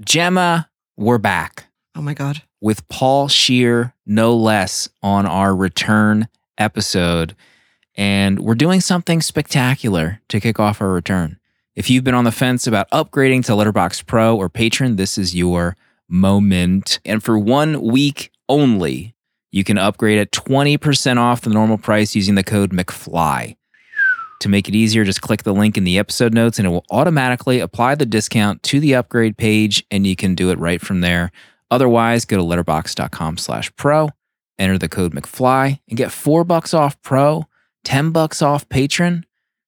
Gemma, we're back Oh my God. with Paul Scheer, no less, on our return episode. And we're doing something spectacular to kick off our return. If you've been on the fence about upgrading to Letterboxd Pro or Patron, this is your moment. And for one week only, you can upgrade at 20% off the normal price using the code McFly. To make it easier, just click the link in the episode notes and it will automatically apply the discount to the upgrade page and you can do it right from there. Otherwise, go to letterboxd.com slash pro, enter the code McFly, and get four bucks off pro, 10 bucks off patron.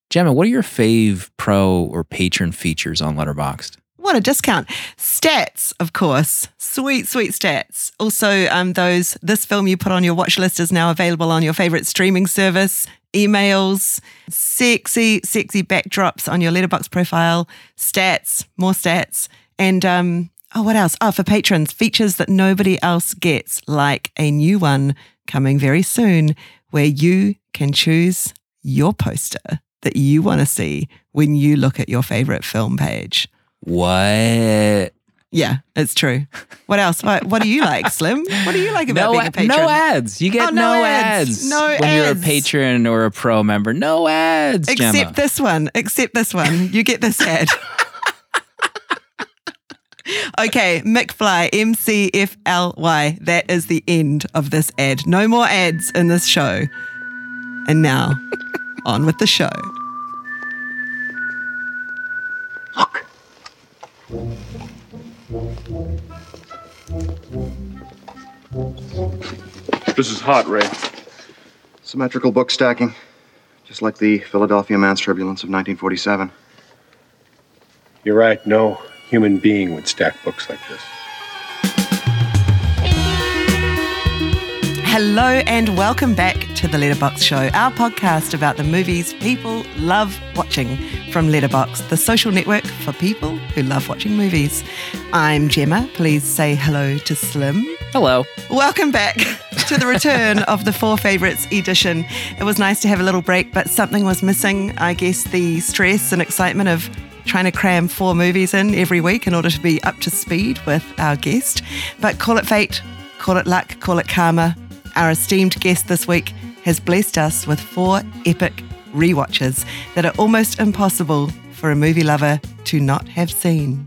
Gemma, what are your fave pro or patron features on Letterboxd? What a discount. Stats, of course. Sweet, sweet stats. Also, um, those this film you put on your watch list is now available on your favorite streaming service. Emails, sexy, sexy backdrops on your letterboxd profile, stats, more stats, and um, oh, what else? Oh, for patrons, features that nobody else gets, like a new one coming very soon, where you can choose your poster that you want to see when you look at your favorite film page. What? Yeah, it's true. What else? What, what do you like, Slim? What do you like about No, being a patron? no ads. You get Oh, no no, ads. ads. No when you're a patron or a pro member. No ads, Except Gemma. this one. Except this one. You get this ad. okay, McFly, M C F L Y. That is the end of this ad. No more ads in this show. And now, on with the show. This is hot, Ray. Symmetrical book stacking, just like the Philadelphia Mass Turbulence of 1947. You're right. No human being would stack books like this. Hello and welcome back to the Letterboxd Show, our podcast about the movies people love watching from Letterboxd, the social network for people who love watching movies. I'm Gemma. Please say hello to Slim. Hello. Welcome back to the return of the Four Favorites edition. It was nice to have a little break, but something was missing. I guess the stress and excitement of trying to cram four movies in every week in order to be up to speed with our guest. But call it fate, call it luck, call it karma. Our esteemed guest this week has blessed us with four epic rewatches that are almost impossible for a movie lover to not have seen.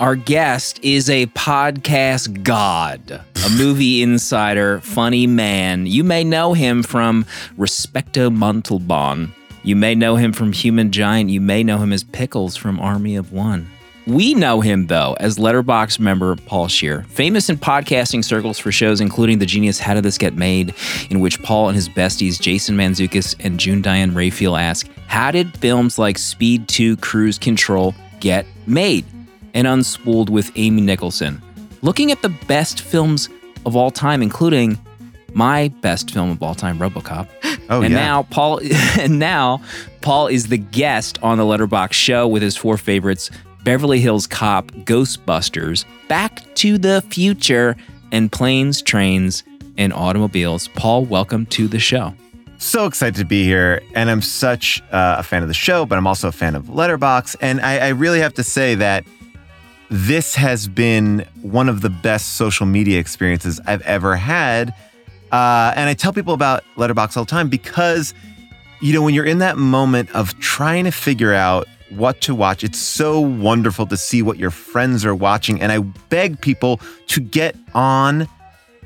Our guest is a podcast god, a movie insider, funny man. You may know him from Respecto Montalban. You may know him from Human Giant. You may know him as Pickles from Army of One. We know him, though, as Letterboxd member Paul Scheer, famous in podcasting circles for shows including The Genius How Did This Get Made, in which Paul and his besties Jason Mantzoukas and June Diane Raphael ask, How did films like Speed 2 Cruise Control get made? And Unspooled with Amy Nicholson. Looking at the best films of all time, including my best film of all time, RoboCop. Oh, and yeah. now Paul and now Paul is the guest on the Letterboxd show with his four favorites: Beverly Hills Cop, Ghostbusters, Back to the Future, and Planes, Trains, and Automobiles. Paul, welcome to the show. so excited to be here, and I'm such uh, a fan of the show, but I'm also a fan of Letterboxd, and I, I really have to say that this has been one of the best social media experiences I've ever had, uh, and I tell people about Letterboxd all the time because, you know, when you're in that moment of trying to figure out what to watch, it's so wonderful to see what your friends are watching, and I beg people to get on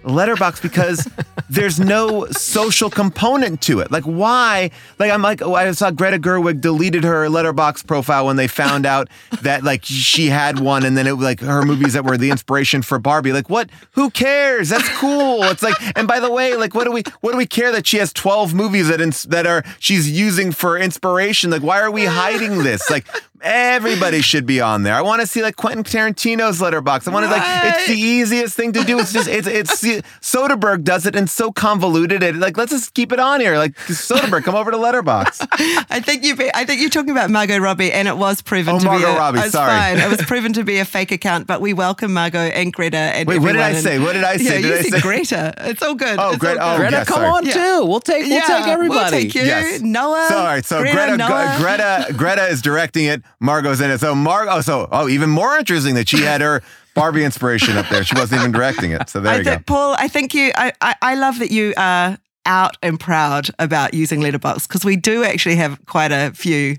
letterboxd because there's no social component to it. Like why? Like I'm like, oh, I saw Greta Gerwig deleted her letterboxd profile when they found out that like she had one and then it was like her movies that were the inspiration for Barbie. Like what? Who cares? That's cool. It's like and by the way, like what do we what do we care that she has 12 movies that ins- that are she's using for inspiration? Like why are we hiding this? Like everybody should be on there. I want to see like Quentin Tarantino's letterboxd. I want to like it's the easiest thing to do. It's just it's it's Soderbergh does it and so convoluted. it. like let's just keep it on here. Like Soderbergh, come over to Letterboxd. I think you. I think you're talking about Margot Robbie, and it was proven Oh, to be. Margot a, Robbie, sorry. fine. It was proven to be a fake account, but we welcome Margot and Greta and Wait, what did I and- say? What did I say? Yeah, Did you I said say- Greta. It's all good. Oh, It's Greta- all oh, good. Greta, yeah, come sorry. on Yeah. too. We'll take we'll Yeah, take everybody. We'll take you, Yes. Noah. So, all right. So Greta, Greta, Noah. Greta, Greta is directing it. Margot's in it. So Margot. So, oh, even more interesting that she had her Barbie inspiration up there. She wasn't even directing it. So there I you think, go. Paul, I think you, I, I, I love that you are out and proud about using Letterboxd because we do actually have quite a few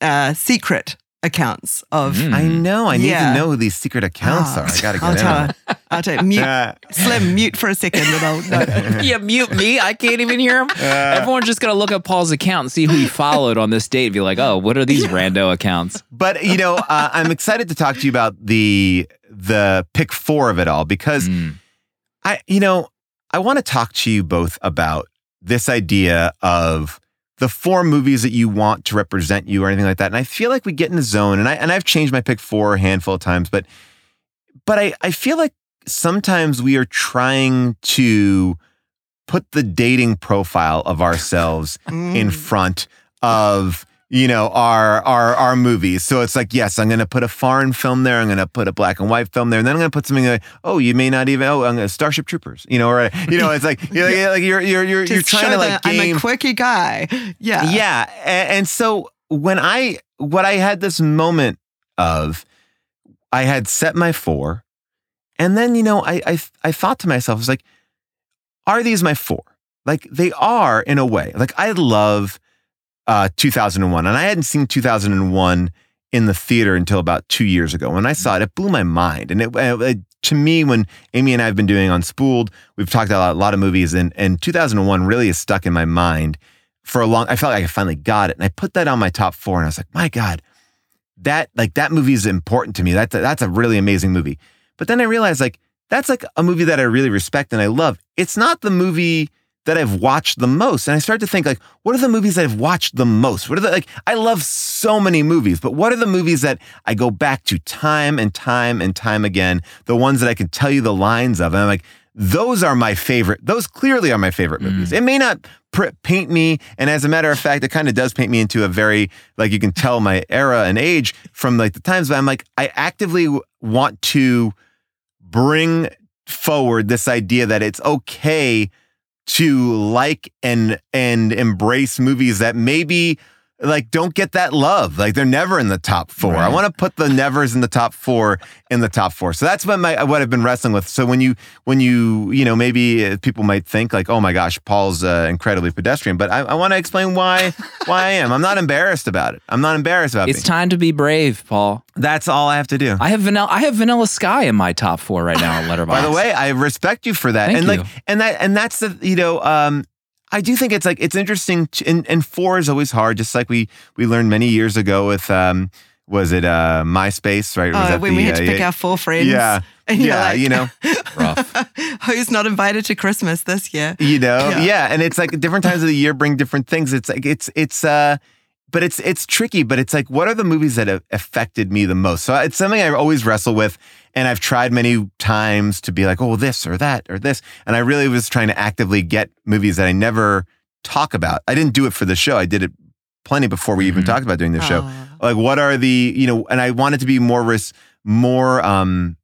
uh, secret accounts of. Mm. I know. I need Yeah. to know who these secret accounts Oh, are. I gotta I'll get tell in. I'll tell her. Mute, Yeah. Slim, mute for a second and I'll. No. yeah, mute me. I can't even hear him. Everyone's just gonna look at Paul's account and see who he followed on this date and be like, oh, what are these rando accounts? But you know, uh, I'm excited to talk to you about the the pick four of it all because Mm. I, you know, I want to talk to you both about this idea of the four movies that you want to represent you or anything like that. And I feel like we get in the zone, and I and I've changed my pick four a handful of times, but but I I feel like sometimes we are trying to put the dating profile of ourselves in Mm. front of you know our our our movies so it's like yes i'm going to put a foreign film there i'm going to put a black and white film there and then i'm going to put something like oh you may not even oh i'm gonna starship troopers you know or you know it's like you're like, like you're you're you're, you're trying to like that I'm a quirky guy. Yeah. yeah and, and so when i what i had this moment of i had set my four and then you know i i, I thought to myself i was like are these my four like they are in a way like i love uh 2001 and i hadn't seen 2001 in the theater until about two years ago. When i saw it it blew my mind. And it, it to me when amy and i have been doing unspooled we've talked about a lot of movies and and 2001 really is stuck in my mind for a long i felt like i finally got it. And i put that on my top four and i was like my god that like that movie is important to me. That's a, that's a really amazing movie. But then i realized like that's like a movie that i really respect and i love. It's not the movie that I've watched the most. And I started to think like, what are the movies that I've watched the most? What are the like I love so many movies, but what are the movies that I go back to time and time and time again? The ones that I can tell you the lines of. And I'm like, those are my favorite. Those clearly are my favorite mm. movies. It may not pr- paint me, and as a matter of fact, it kind of does paint me into a very like you can tell my era and age from like the times. But I'm like, I actively want to bring forward this idea that it's okay to like and and embrace movies that maybe like don't get that love. Like they're never in the top four. I want to put the nevers in the top four in the top four. So that's what my what I've been wrestling with. So when you when you you know maybe uh, people might think like oh my gosh Paul's uh, incredibly pedestrian, but I, I want to explain why why I am. I'm not embarrassed about it. I'm not embarrassed about it. It's it. time to be brave, Paul. That's all I have to do. I have vanilla. I have Vanilla Sky in my top four right now on Letterboxd. By the way, I respect you for that. Thank and you. like and that and that's the you know um I do think it's like it's interesting to, and and 4 is always hard just like we we learned many years ago with um was it uh MySpace, right? Was Oh, that when the, we had to uh, pick yeah, our four friends. Yeah. You're yeah, like, you know. rough. who's not invited to Christmas this year? you know Yeah. yeah. and it's like different times of the year bring different things it's like it's it's uh but it's it's tricky but it's like what are the movies that have affected me the most so it's something i always wrestle with and i've tried many times to be like oh this or that or this and i really was trying to actively get movies that i never talk about i didn't do it for the show i did it plenty before we even Mhm. talked about doing the show Oh. like what are the you know and i wanted to be more res- more um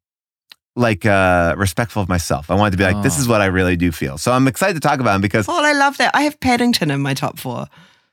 like uh respectful of myself i wanted to be like this Oh. is what i really do feel so i'm excited to talk about them because Paul, I love that. I have Paddington in my top four.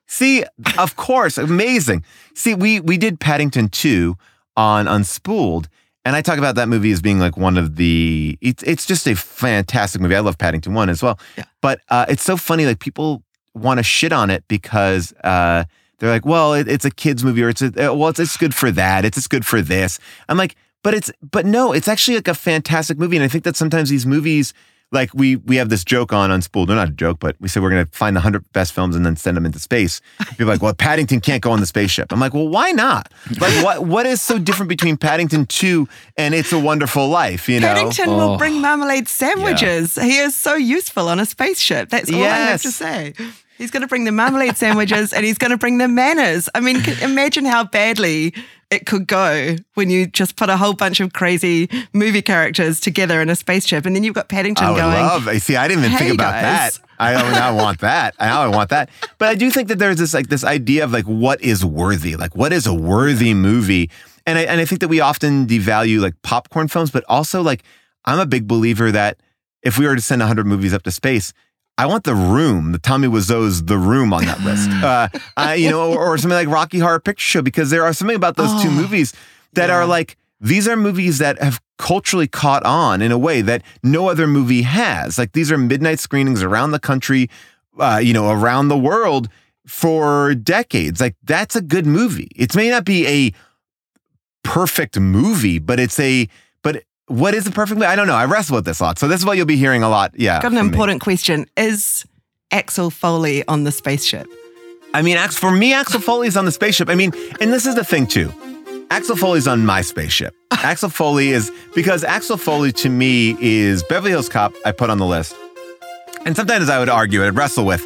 See of course amazing see we we did paddington 2 on unspooled and i talk about that movie as being like one of the it's, it's just a fantastic movie i love paddington 1 as well Yeah. but uh it's so funny like people want to shit on it because uh they're like, well, it, it's a kids movie, or it's a, uh, well, it's, it's good for that. It's it's good for this. I'm like, but it's but no, it's actually like a fantastic movie, and I think that sometimes these movies, like we we have this joke on Unspooled, they're not a joke, but we said we're gonna find the hundred best films and then send them into space. People are like, well, Paddington can't go on the spaceship. I'm like, well, why not? Like, what what is so different between Paddington Two and It's a Wonderful Life? You know, Paddington Oh. will bring marmalade sandwiches. He is so useful on a spaceship. That's all I have to say. He's going to bring the marmalade sandwiches and he's going to bring the manners. I mean, imagine how badly it could go when you just put a whole bunch of crazy movie characters together in a spaceship and then you've got Paddington going. I would going. love. See, I didn't even "Hey, think about guys." that. I don't. I want that. Now I want that. But I do think that there's this like this idea of like what is worthy, like what is a worthy movie, and I and I think that we often devalue like popcorn films, but also like I'm a big believer that if we were to send 100 movies up to space. I want the room, the Tommy Wiseau's The Room on that list, uh, I, you know, or, or something like Rocky Horror Picture Show, because there are something about those two Oh, movies that yeah. are like these are movies that have culturally caught on in a way that no other movie has. Like these are midnight screenings around the country, uh, you know, around the world for decades. Like that's a good movie. It may not be a perfect movie, but it's a what is the perfect movie? I don't know. I wrestle with this a lot. So this is what you'll be hearing a lot. Yeah. Got an from me. important question. Is Axel Foley on the spaceship? I mean, for me, Axel Foley's on the spaceship. I mean, and this is the thing too. Axel Foley's on my spaceship. Axel Foley is because Axel Foley to me is Beverly Hills Cop. I put on the list, and sometimes I would argue, I'd wrestle with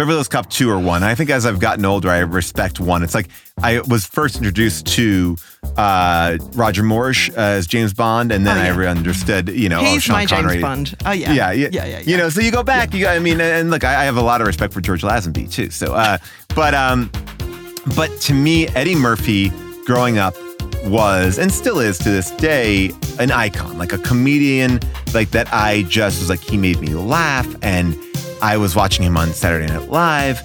Beverly Hills Cop two or one. I think as I've gotten older, I respect one. It's like I was first introduced to uh, Roger Moore as James Bond, and then Oh, yeah. I really understood, you know, oh, He's Sean my Connery. James Bond. Oh yeah. Yeah, yeah, yeah, yeah. You know, so you go back. You, I mean, and look, I, I have a lot of respect for George Lazenby too. So, uh, but um, but to me, Eddie Murphy, growing up, was and still is to this day an icon, like a comedian, like that. I just was like he made me laugh, and I was watching him on Saturday Night Live.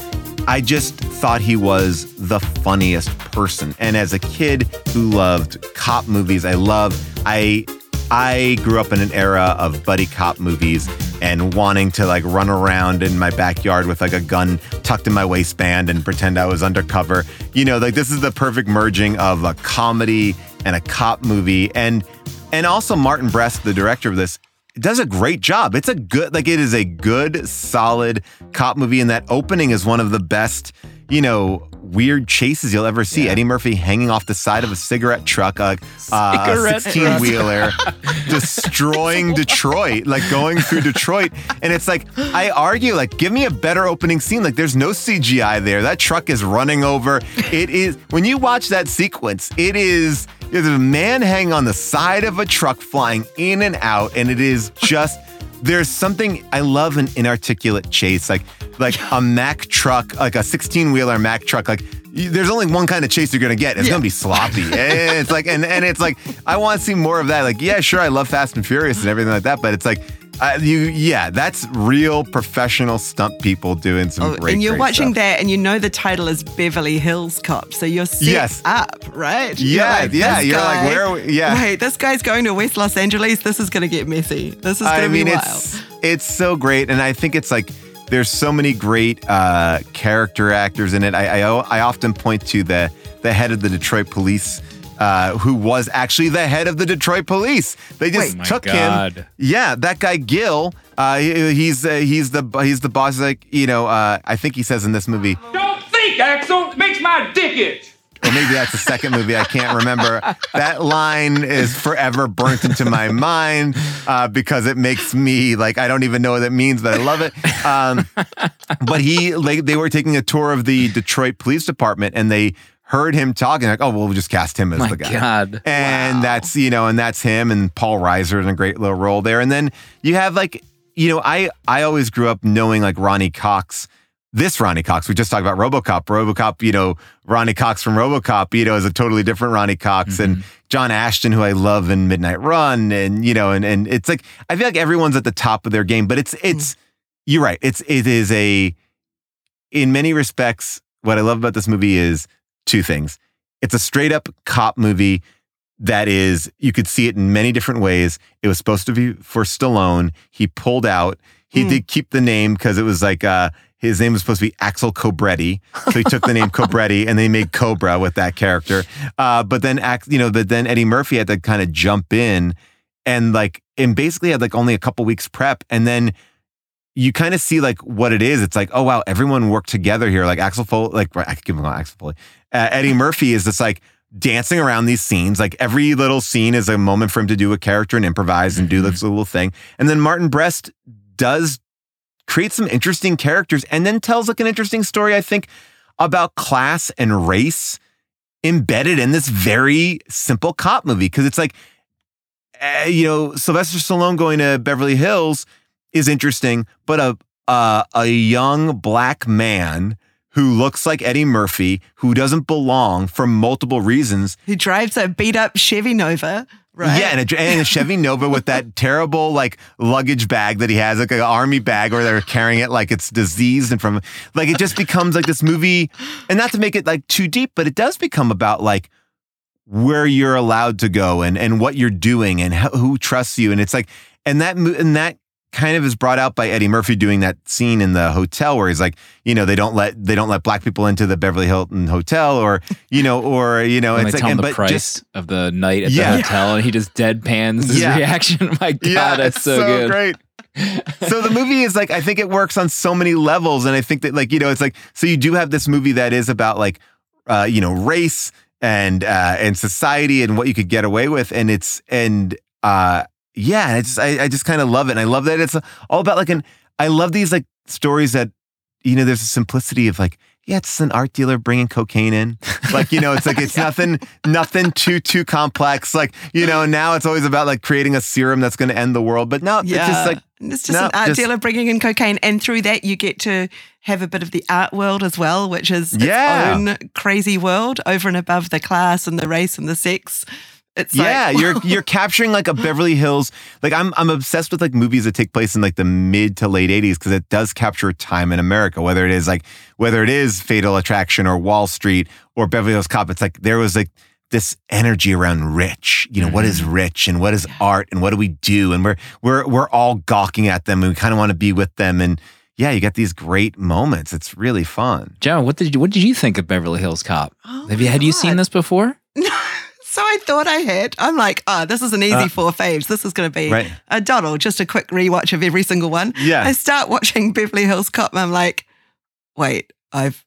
I just thought he was the funniest person. And as a kid who loved cop movies, I love I I grew up in an era of buddy cop movies and wanting to like run around in my backyard with like a gun tucked in my waistband and pretend I was undercover. You know, like this is the perfect merging of a comedy and a cop movie. And and also Martin Brest, the director of this, does a great job. It's a good like it is a good, solid cop movie. And that opening is one of the best, you know, weird chases you'll ever see. Eddie Murphy hanging off the side of a cigarette truck, a uh, 16 wheeler, destroying Detroit, like going through Detroit. And it's like, I argue, like, give me a better opening scene. Like, there's no CGI there. That truck is running over. It is, when you watch that sequence, it is, there's a man hanging on the side of a truck flying in and out. And it is just, there's something I love an inarticulate chase, like like a Mack truck, like a 16 wheeler Mack truck. Like there's only one kind of chase you're gonna get. It's gonna be sloppy. And it's like and and it's like I want to see more of that. Like yeah, sure, I love Fast and Furious and everything like that, but it's like. Uh, you yeah, that's real professional stunt people doing some Oh, great. and you're watching stuff. that, and you know the title is Beverly Hills Cop, so you're set Yes. up, right? Yeah, yeah, you're like, where are we- yeah. Wait, this guy's going to West Los Angeles. This is going to get messy. This is going to mean, be wild. it's it's so great, and I think it's like there's so many great uh, character actors in it. I, I I often point to the the head of the Detroit Police. Uh, who was actually the head of the Detroit Police? They just Wait. My took God. him. Yeah, that guy Gil. Uh, he- he's uh, he's the he's the boss. Like you know, uh, I think he says in this movie, Don't think, Axel. Makes my dick itch. or maybe that's the second movie. I can't remember. That line is forever burnt into my mind uh, because it makes me like I don't even know what it means, but I love it. Um, but he, like, they were taking a tour of the Detroit Police Department, and they heard him talking like, "Oh, well, we'll just cast him as My the guy." God. And that's you know, and that's him, and Paul Reiser in a great little role there. And then you have like, you know, I I always grew up knowing like Ronny Cox this Ronny Cox. We just talked about RoboCop. RoboCop, you know, Ronny Cox from RoboCop, you know, is a totally different Ronny Cox and mm-hmm. John Ashton, who I love in Midnight Run, and you know, and and it's like I feel like everyone's at the top of their game, but it's hmm. it's you're right. It's it is a in many respects. What I love about this movie is two things. It's a straight up cop movie that is you could see it in many different ways. It was supposed to be for Stallone. He pulled out. He Mm. did keep the name because it was like uh his name was supposed to be Axel Cobretti. So he took the name Cobretti and they made Cobra with that character. Uh, but then act, you know, but then Eddie Murphy had to kind of jump in and like and basically had like only a couple weeks prep. And then you kind of see like what it is. It's like, oh wow, everyone worked together here. Like Axel Foley, like I could give him Axel Foley. Uh, Eddie Murphy is just like dancing around these scenes. Like every little scene is a moment for him to do a character and improvise and do this little thing. And then Martin Brest does create some interesting characters and then tells like an interesting story, I think, about class and race embedded in this very simple cop movie. Cause it's like, uh, you know, Sylvester Stallone going to Beverly Hills is interesting, but a uh, a young black man who looks like Eddie Murphy, who doesn't belong for multiple reasons. He drives a beat up Chevy Nova, right? Yeah, and a, and a Chevy Nova with that terrible like luggage bag that he has, like an army bag, where they're carrying it like it's diseased and from like it just becomes like this movie. And not to make it like too deep, but it does become about like where you're allowed to go and and what you're doing and how, who trusts you and it's like and that and that kind of is brought out by Eddie Murphy doing that scene in the hotel where he's like, you know, they don't let they don't let black people into the Beverly Hilton hotel or you know or you know When it's they like tell him and, the but price just of the night at Yeah. the hotel, and he just deadpans his Yeah. reaction. My God, yeah, that's it's so, good. great. so the movie is like I think it works on so many levels, and I think that like you know it's like so you do have this movie that is about like uh, you know race and uh, and society and what you could get away with, and it's and uh, yeah, I just I, I just kind of love it, and I love that it's all about like an I love these like stories that you know there's a simplicity of like yeah it's an art dealer bringing cocaine in like you know it's like it's nothing nothing too too complex like you know mm. now it's always about like creating a serum that's going to end the world but no Yeah. it's just like it's just no, an art just- dealer bringing in cocaine, and through that you get to have a bit of the art world as well, which is its Yeah. own crazy world over and above the class and the race and the sex. It's yeah like, you're you're capturing like a beverly hills like i'm i'm obsessed with like movies that take place in like the mid to late 80s because it does capture time in america whether it is like whether it is fatal attraction or wall street or beverly hills cop it's like there was like this energy around rich you know what is mm-hmm. rich and what is art and what do we do? And we're we're we're all gawking at them and we kind of want to be with them and yeah you get these great moments. It's really fun. Joan, what did you what did you think of Beverly Hills Cop? Oh Have you my had you seen this before? So I thought I had. I'm like, oh, this is an easy Uh, four faves. This is going to be Right. a doddle, just a quick rewatch of every single one. Yeah. I start watching Beverly Hills Cop, and I'm like, wait, I've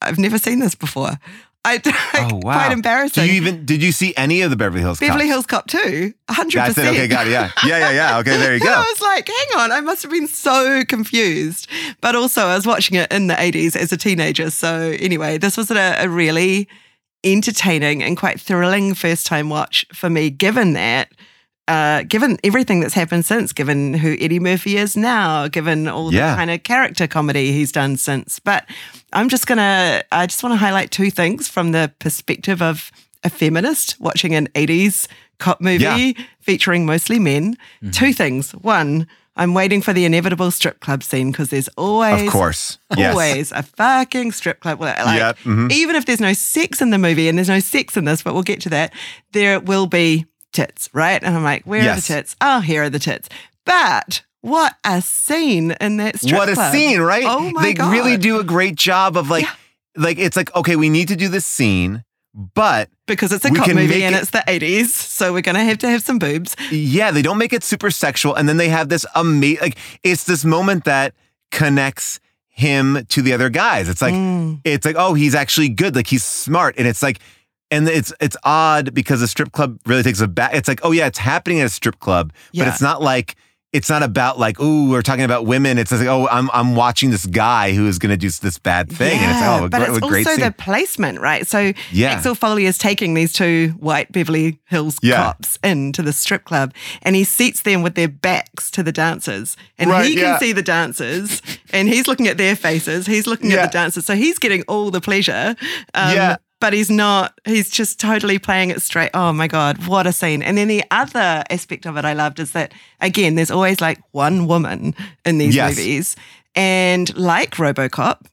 I've never seen this before. I Oh, wow. quite do embarrassing. you even did you see any of the beverly hills Beverly Cops? Hills Cop too, hundred That's percent. it. Okay, got it. Yeah. Yeah, yeah, yeah. Okay, there you go. I was like, hang on, I must have been so confused. But also, I was watching it in the 80s as a teenager. So, anyway, this was a, a really entertaining and quite thrilling first time watch for me, given that. Uh, given everything that's happened since, given who Eddie Murphy is now, given all Yeah. the kind of character comedy he's done since. But I'm just gonna, I just want to highlight two things from the perspective of a feminist watching an 80s cop movie Yeah. featuring mostly men. Two things. One, I'm waiting for the inevitable strip club scene because there's always, Of course. Yes. always a fucking strip club. Like, Yeah, mhm. Even if there's no sex in the movie, and there's no sex in this, but we'll get to that, there will be tits, right? And I'm like, where are the tits? Oh, here are the tits. But what a scene in that strip club what a club. scene, right? Oh my they God. really do a great job of like, Yeah. like it's like okay, we need to do this scene, but Because it's a cop movie and it- it's the 80s. So we're to have to have some boobs. yeah, they don't make it super sexual, and then they have this amazing, like it's this moment that connects him to the other guys. It's like Mm. it's like oh, he's actually good, like he's smart, and it's like. And it's it's odd because the strip club really takes a back. It's like, oh yeah, it's happening at a strip club, Yeah. but it's not like it's not about like, ooh, we're talking about women. It's like, oh, I'm I'm watching this guy who is going to do this bad thing, and it's like, oh, but great, it's great also scene. the placement, right? So Yeah. Axel Foley is taking these two white Beverly Hills Yeah. cops into the strip club, and he seats them with their backs to the dancers, and Right, he can yeah. see the dancers, and he's looking at their faces, he's looking Yeah. at the dancers, so he's getting all the pleasure. Um, Yeah. But he's not, he's just totally playing it straight. Oh my God, what a scene. And then the other aspect of it I loved is that, again, there's always like one woman in these Yes. movies. And like Robocop,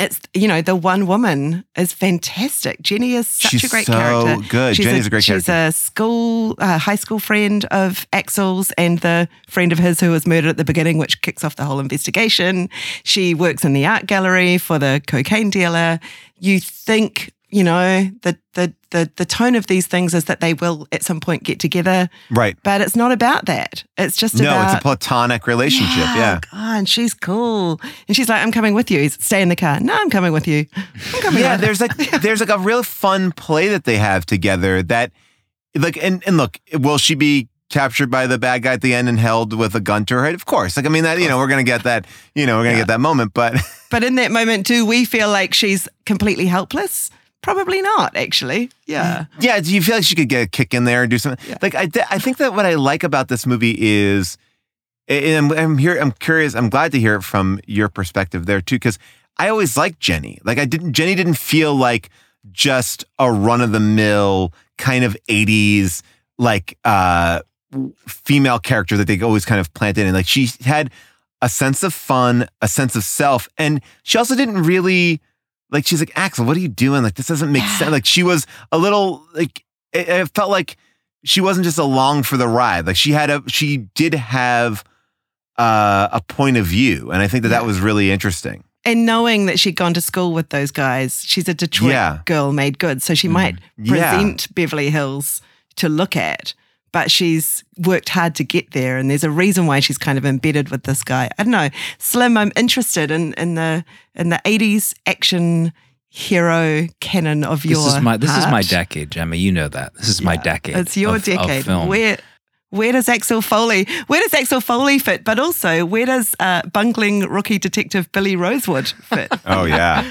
it's you know the one woman is fantastic. Jenny is such She's a great so character. good. She's Jenny's a great she's character. a school, uh, high school friend of Axel's and the friend of his who was murdered at the beginning, which kicks off the whole investigation. She works in the art gallery for the cocaine dealer. You think you know the the the the tone of these things is that they will at some point get together, right. but it's not about that. It's just No, about it's a platonic relationship. Yeah. God, and she's cool. And she's like, I'm coming with you. He's, Stay in the car. No, I'm coming with you. I'm coming Yeah, with there's like there's like a real fun play that they have together that like and and look, will she be captured by the bad guy at the end and held with a gun to her head? Of course. Like I mean that, you know, we're gonna get that, you know, we're gonna get that moment, but But in that moment, do we feel like she's completely helpless? Probably not, actually. Yeah. yeah, do you feel like she could get a kick in there and do something? Yeah. Like I, th- I think that what I like about this movie is, and I'm, I'm here, I'm curious, I'm glad to hear it from your perspective there too, because I always liked Jenny. Like I didn't, Jenny didn't feel like just a run of the mill kind of 80s like uh female character that they always kind of planted in. Like she had a sense of fun, a sense of self, and she also didn't really like she's like Axel, what are you doing? Like this doesn't make sense. Like she was a little like it, it felt like she wasn't just along for the ride. Like she had a she did have uh, a point of view, and I think that that was really interesting. And knowing that she'd gone to school with those guys, she's a Detroit Yeah. girl made good. So she might Yeah. present Beverly Hills to look at, but she's worked hard to get there. And there's a reason why she's kind of embedded with this guy. I don't know. Slim, I'm interested in, in the in the 80s action hero canon of your This is my this is my decade, Gemma. You know that. This is my decade. It's your of- of decade. film. Where where does Axel Foley where does Axel Foley fit? But also where does uh, bungling rookie detective Billy Rosewood fit? Oh yeah,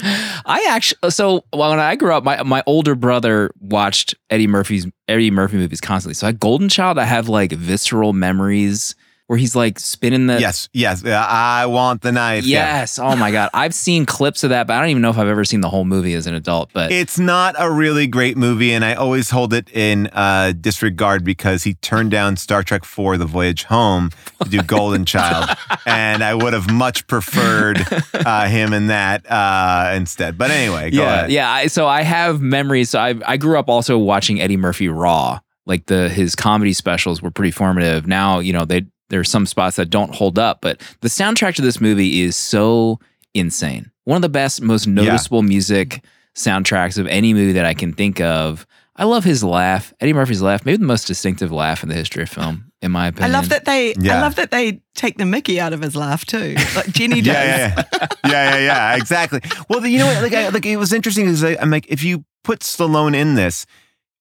I actually so when I grew up, my my older brother watched Eddie Murphy's Eddie Murphy movies constantly. So at Golden Child, I have like visceral memories where he's like spinning the yes, yes. I want the knife. Yeah. Yes. Oh my God. I've seen clips of that, but I don't even know if I've ever seen the whole movie as an adult. But It's not a really great movie, and I always hold it in uh, disregard because he turned down Star Trek IV: The Voyage Home to do Golden Child, and I would have much preferred uh, him in that uh, instead. But anyway, go yeah, ahead. yeah. I, so I have memories. So I I grew up also watching Eddie Murphy Raw. Like the his comedy specials were pretty formative. Now you know they there's some spots that don't hold up, but the soundtrack to this movie is so insane. One of the best, most noticeable music soundtracks of any movie that I can think of. I love his laugh, Eddie Murphy's laugh, maybe the most distinctive laugh in the history of film, in my opinion. I opinion. love that they I love that they take the Mickey out of his laugh too. Like Jenny does. Yeah, yeah, yeah, yeah, yeah, yeah, exactly. Well, you know what? Like, I, like it was interesting because I'm like, if you put Stallone in this,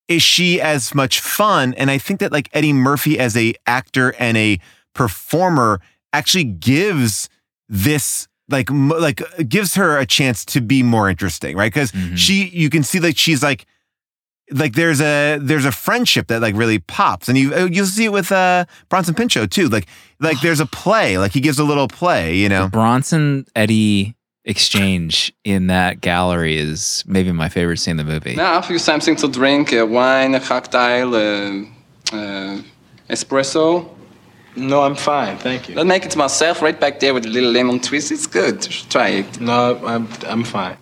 is she as much fun? And I think that like Eddie Murphy as a actor and a performer actually gives this like mo- like gives her a chance to be more interesting, right? Because Mhm. she, you can see that she's like. Like there's a there's a friendship that like really pops, and you you'll see it with uh Bronson Pinchot too. Like like there's a play, like he gives a little play, you know. The Bronson Eddie exchange in that gallery is maybe my favorite scene in the movie. Now, if you something to drink, uh, wine, a cocktail, uh, uh, espresso, No, I'm fine, thank you. I'll make it myself right back there with a little lemon twist. It's good. Try it. No, I'm, I'm fine.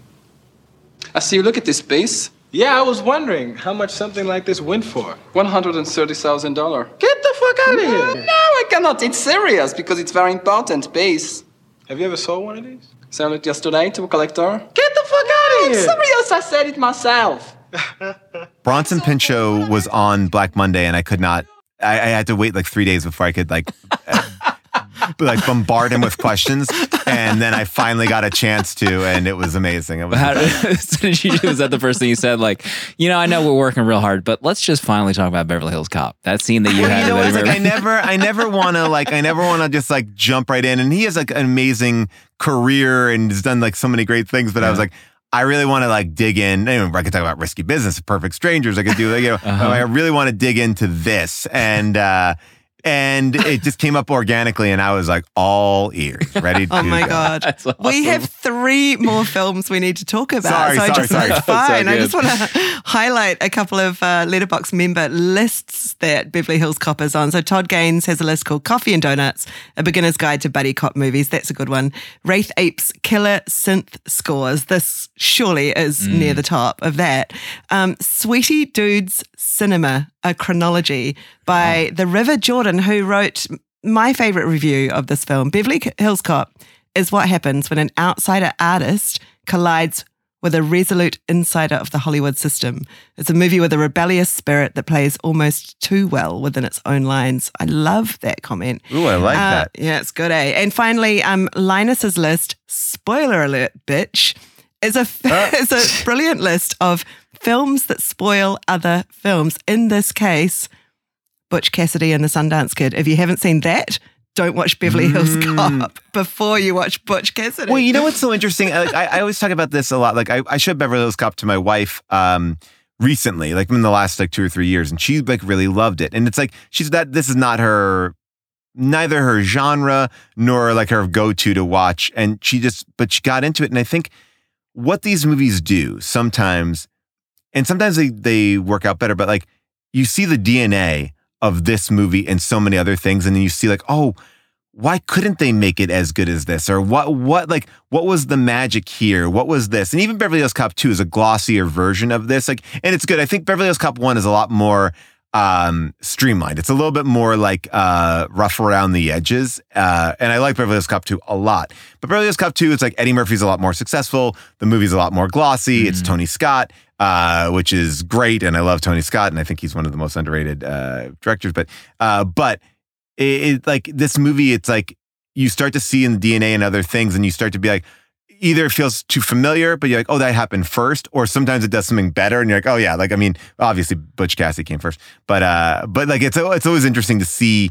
I see you look at this piece. Yeah, I was wondering how much something like this went for. $130,000. Get the fuck out of No, here! No, I cannot. It's serious because it's very important piece. Have you ever sold one of these? Sold it yesterday to a collector. Get the fuck out of I'm here! serious. I said it myself. Bronson Pinchot was on Black Monday, and I could not. I, I had to wait like three days before I could like, uh, like bombard him with questions, and then I finally got a chance to, and it was amazing. It was How so did you, was that the first thing you said? Like, you know, I know we're working real hard, but let's just finally talk about Beverly Hills Cop. That scene that you Well, had. you know, it's like I never, I never want to like, I never want to just like jump right in. And he has like an amazing career and has done like so many great things. But I was like, I really want to like dig in. I, mean, I could talk about risky business, perfect strangers. I could do, like, you know, Uh-huh. I really want to dig into this, and uh, and it just came up organically, and I was like all ears, ready. to Oh my go. god. That's We have three more films we need to talk about. Sorry, so I just, sorry. It's That's so fine. I just want to highlight a couple of uh, Letterboxd member lists that Beverly Hills Cop is on. So Todd Gaines has a list called Coffee and Donuts, a beginner's guide to buddy cop movies. That's a good one. WraithApe's Killer Synth Scores. This surely is near the top of that. Um, Sweetie Dudes Cinema, a chronology by the River Jordan, who wrote my favorite review of this film. Beverly Hills Cop is what happens when an outsider artist collides with a resolute insider of the Hollywood system. It's a movie with a rebellious spirit that plays almost too well within its own lines. I love that comment. Ooh, I like Uh, that. Yeah, it's good, eh? And finally, um, Linus's list, spoiler alert, bitch, is a Ah. is a brilliant list of films that spoil other films. In this case, Butch Cassidy and the Sundance Kid. If you haven't seen that, don't watch Beverly Hills Cop before you watch Butch Cassidy. Mm. Well, you know what's so interesting? I, I, I always talk about this a lot. Like I, I showed Beverly Hills Cop to my wife um, recently, like in the last like two or three years, and she like really loved it. And it's like she's that this is not her, neither her genre nor like her go to to watch. And she just, but she got into it. And I think what these movies do sometimes, and sometimes they they work out better. But like you see the DNA of this movie and so many other things, and then you see like oh why couldn't they make it as good as this? Or what what like what was the magic here? What was this? And even Beverly Hills Cop 2 is a glossier version of this. Like, and it's good. I think Beverly Hills Cop 1 is a lot more um streamlined. It's a little bit more like uh rough around the edges. Uh and I like Beverly Hills Cop 2 a lot. But Beverly Hills Cop 2, it's like Eddie Murphy's a lot more successful. The movie's a lot more glossy. It's Tony Scott, uh, which is great. And I love Tony Scott, and I think he's one of the most underrated uh directors. But uh but it, it like this movie, it's like you start to see in the DNA and other things, and you start to be like, either it feels too familiar, but you're like, oh, that happened first, or sometimes it does something better, and you're like, oh yeah, like I mean, obviously Butch Cassidy came first, but uh, but like it's it's always interesting to see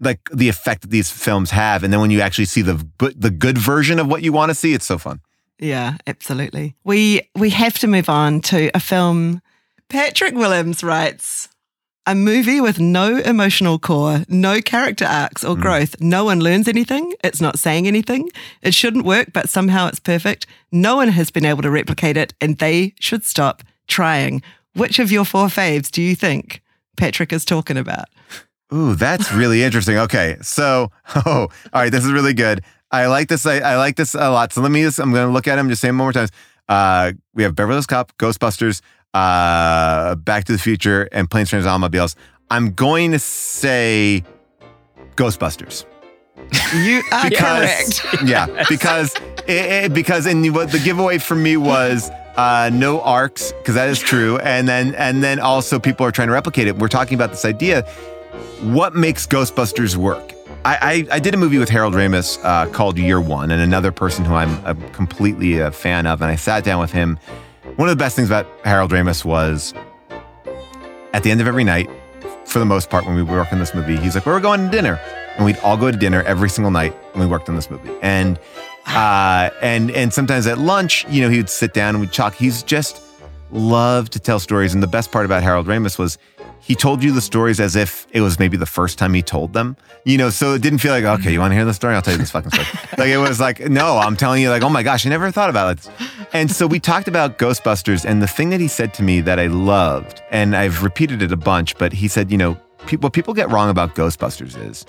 like the effect that these films have, and then when you actually see the the good version of what you want to see, it's so fun. Yeah, absolutely. We we have to move on to a film. Patrick Williams writes a movie with no emotional core, no character arcs or growth. No one learns anything. It's not saying anything. It shouldn't work, but somehow it's perfect. No one has been able to replicate it, and they should stop trying. Which of your four faves do you think Patrick is talking about? Ooh, that's really interesting. Okay, so oh, all right, this is really good. I like this. I, I like this a lot. So let me just. I'm going to look at him. Just say them one more time. Uh, we have Beverly Hills Cop, Ghostbusters, uh, Back to the Future, and Planes, Trains, Automobiles. I'm going to say Ghostbusters. You are Because- correct. yeah, because it, it- because and what the giveaway for me was uh, no arcs because that is true, and then and then also people are trying to replicate it. We're talking about this idea. What makes Ghostbusters work? I, I, I did a movie with Harold Ramis uh, called Year One, and another person who I'm, a completely a fan of, and I sat down with him. One of the best things about Harold Ramis was at the end of every night, for the most part, when we work on this movie, he's like, "We're going to dinner," and we'd all go to dinner every single night when we worked on this movie. And uh, and and sometimes at lunch, you know, he would sit down and we'd talk. He's just loved to tell stories, and the best part about Harold Ramis was he told you the stories as if it was maybe the first time he told them. You know, so it didn't feel like, okay, you want to hear the story? I'll tell you this fucking story. like it was like, no, I'm telling you, like, oh my gosh, I never thought about it. And so we talked about Ghostbusters, and the thing that he said to me that I loved, and I've repeated it a bunch, but he said, you know, pe- what people get wrong about Ghostbusters is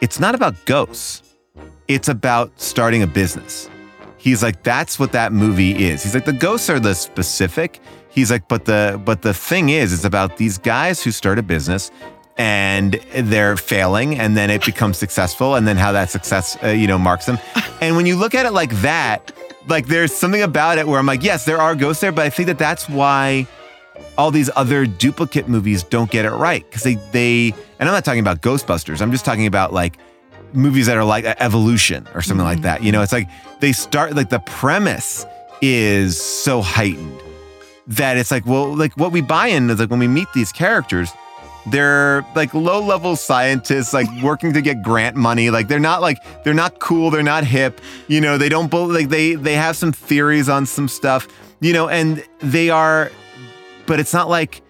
it's not about ghosts, it's about starting a business. He's like, that's what that movie is. He's like, the ghosts are the specific. He's like, but the but the thing is, it's about these guys who start a business and they're failing, and then it becomes successful, and then how that success, uh, you know, marks them. And when you look at it like that, like there's something about it where I'm like, yes, there are ghosts there, but I think that that's why all these other duplicate movies don't get it right because they they and I'm not talking about Ghostbusters. I'm just talking about like movies that are like Evolution or something like that. You know, it's like they start like the premise is so heightened that it's like well like what we buy in is like when we meet these characters they're like low level scientists like working to get grant money. Like they're not like they're not cool they're not hip you know they don't like they they have some theories on some stuff you know and they are but it's not like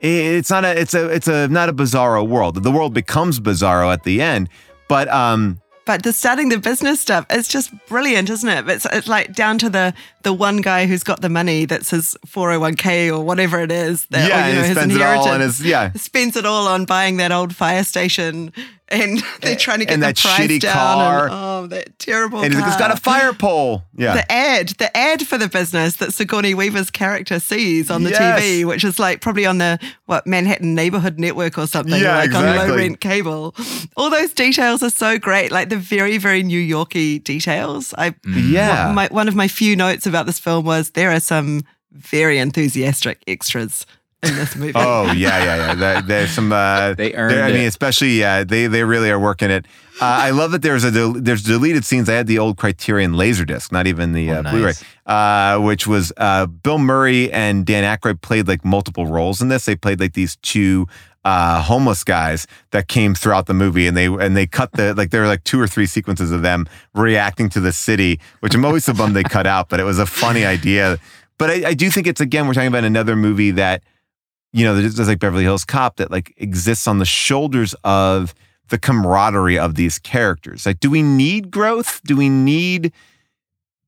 it's not a it's a it's a not a bizarro world. The world becomes bizarro at the end but um But the starting the business stuff is just brilliant, isn't it? It's, it's like down to the the one guy who's got the money that's his 401k or whatever it is. That, yeah or, you know, and he his spends it all on his yeah Spends it all on buying that old fire station and they're trying to get and the that price shitty down. car. And, oh, that terrible and like, it's got a fire pole yeah The ad, the ad for the business that Sigourney Weaver's character sees on the Yes. TV, which is like probably on the what Manhattan Neighborhood Network or something, Yeah, like on exactly. low rent cable. All those details are so great, like the very, very New Yorky details. I mm-hmm. Yeah. my, one of my few notes about this film was there are some very enthusiastic extras in this movie. Oh yeah, yeah, yeah. There- there's some. Uh, They earned there- I mean, it. especially yeah, they they really are working it. Uh, I love that there's a del- there's deleted scenes. I had the old Criterion Laserdisc, not even the Oh, uh, nice. Blu-ray, uh, which was uh, Bill Murray and Dan Aykroyd played like multiple roles in this. They played like these two uh, homeless guys that came throughout the movie, and they and they cut the like there were like two or three sequences of them reacting to the city, which I'm always so bummed they cut out, but it was a funny idea. But I, I do think it's again we're talking about another movie that you know, there's, there's like Beverly Hills Cop that like exists on the shoulders of the camaraderie of these characters. Like, do we need growth? Do we need?